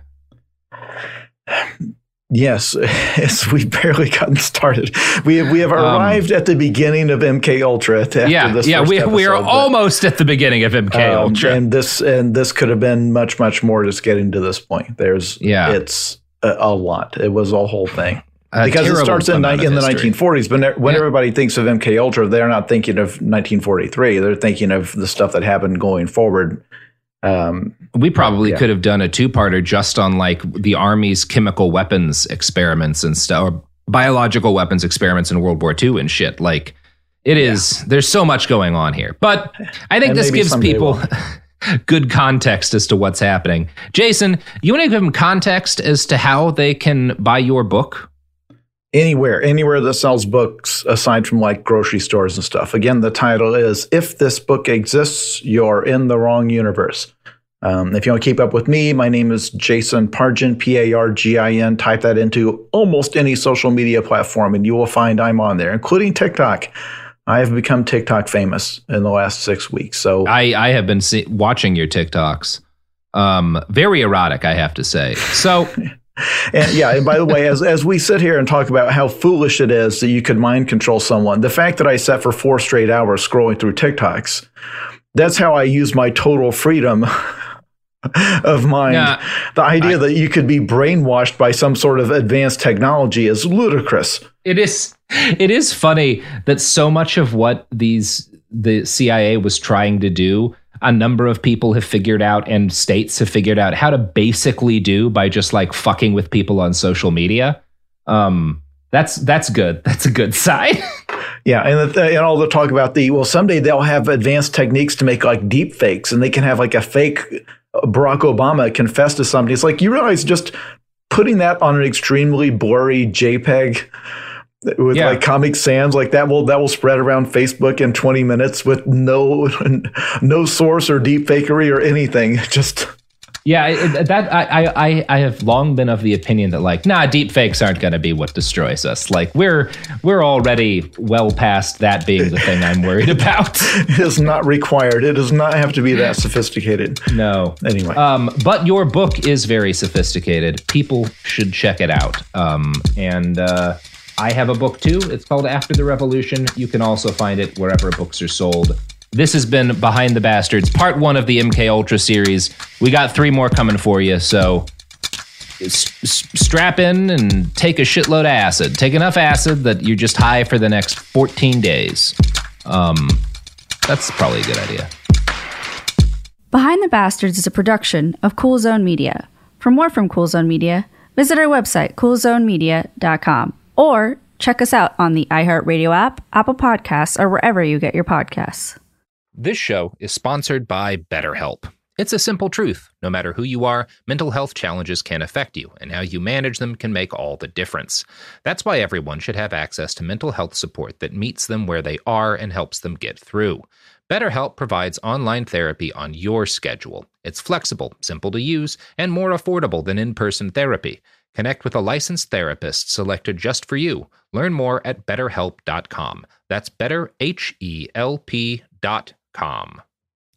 Yes, yes, we've barely gotten started. We have, we have arrived at the beginning of MK Ultra. After Um, yeah, this yeah, we, we are but, almost at the beginning of MK um, Ultra. and this and this could have been much much more. Just getting to this point, there's Yeah. it's a, a lot. It was a whole thing. A because it starts in, ni- in the 1940s. But when Yeah. everybody thinks of MK Ultra, they're not thinking of 1943. They're thinking of the stuff that happened going forward. Um, We probably Yeah. could have done a two-parter just on like the army's chemical weapons experiments and stuff, or biological weapons experiments in World War II and shit. Like, it is. There's so much going on here, but I think And this gives people good context as to what's happening. Jason, you want to give them context as to how they can buy your book? Anywhere, anywhere that sells books aside from like grocery stores and stuff. Again, the title is If This Book Exists, You're in the Wrong Universe. Um, if you want to keep up with me, my name is Jason Pargin, P A R G I N. Type that into almost any social media platform, and you will find I'm on there, including TikTok. I have become TikTok famous in the last six weeks. So I I have been see- watching your TikToks. Um, very erotic, I have to say. So. And yeah, and by the way, as as we sit here and talk about how foolish it is that you could mind control someone, the fact that I sat for four straight hours scrolling through TikToks, that's how I use my total freedom of mind. Yeah, the idea that you could be brainwashed by some sort of advanced technology is ludicrous. It is it is funny that so much of what these the CIA was trying to do, a number of people have figured out and states have figured out how to basically do by just like fucking with people on social media. Um that's that's good. That's a good sign. Yeah, and, the, and all the talk about the well, someday they'll have advanced techniques to make like deep fakes, and they can have like a fake Barack Obama confess to something. It's like you realize just putting that on an extremely blurry JPEG with Yeah. like Comic Sans, like that will that will spread around Facebook in 20 minutes with no no source or deep fakery or anything. Just yeah, it- that I, I I have long been of the opinion that like, nah, deep fakes aren't going to be what destroys us. Like we're we're already well past that being the thing I'm worried about. it is not required. It does not have to be that sophisticated. No. Anyway. Um, but your book is very sophisticated. People should check it out. Um, and uh, I have a book too. It's called After the Revolution. You can also find it wherever books are sold. This has been Behind the Bastards, part one of the MK Ultra series. We got three more coming for you, so s- s- strap in and take a shitload of acid. Take enough acid that you're just high for the next 14 days. Um, that's probably a good idea. Behind the Bastards is a production of Cool Zone Media. For more from Cool Zone Media, visit our website, coolzonemedia.com, or check us out on the iHeartRadio app, Apple Podcasts, or wherever you get your podcasts. This show is sponsored by BetterHelp. It's a simple truth. No matter who you are, mental health challenges can affect you, and how you manage them can make all the difference. That's why everyone should have access to mental health support that meets them where they are and helps them get through. BetterHelp provides online therapy on your schedule. It's flexible, simple to use, and more affordable than in person therapy. Connect with a licensed therapist selected just for you. Learn more at betterhelp.com. That's betterhelp.com.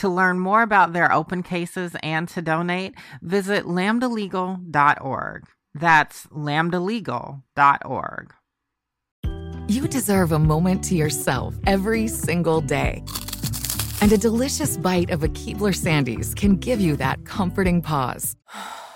To learn more about their open cases and to donate, visit lambdalegal.org. That's lambdalegal.org. You deserve a moment to yourself every single day. And a delicious bite of a Keebler Sandies can give you that comforting pause.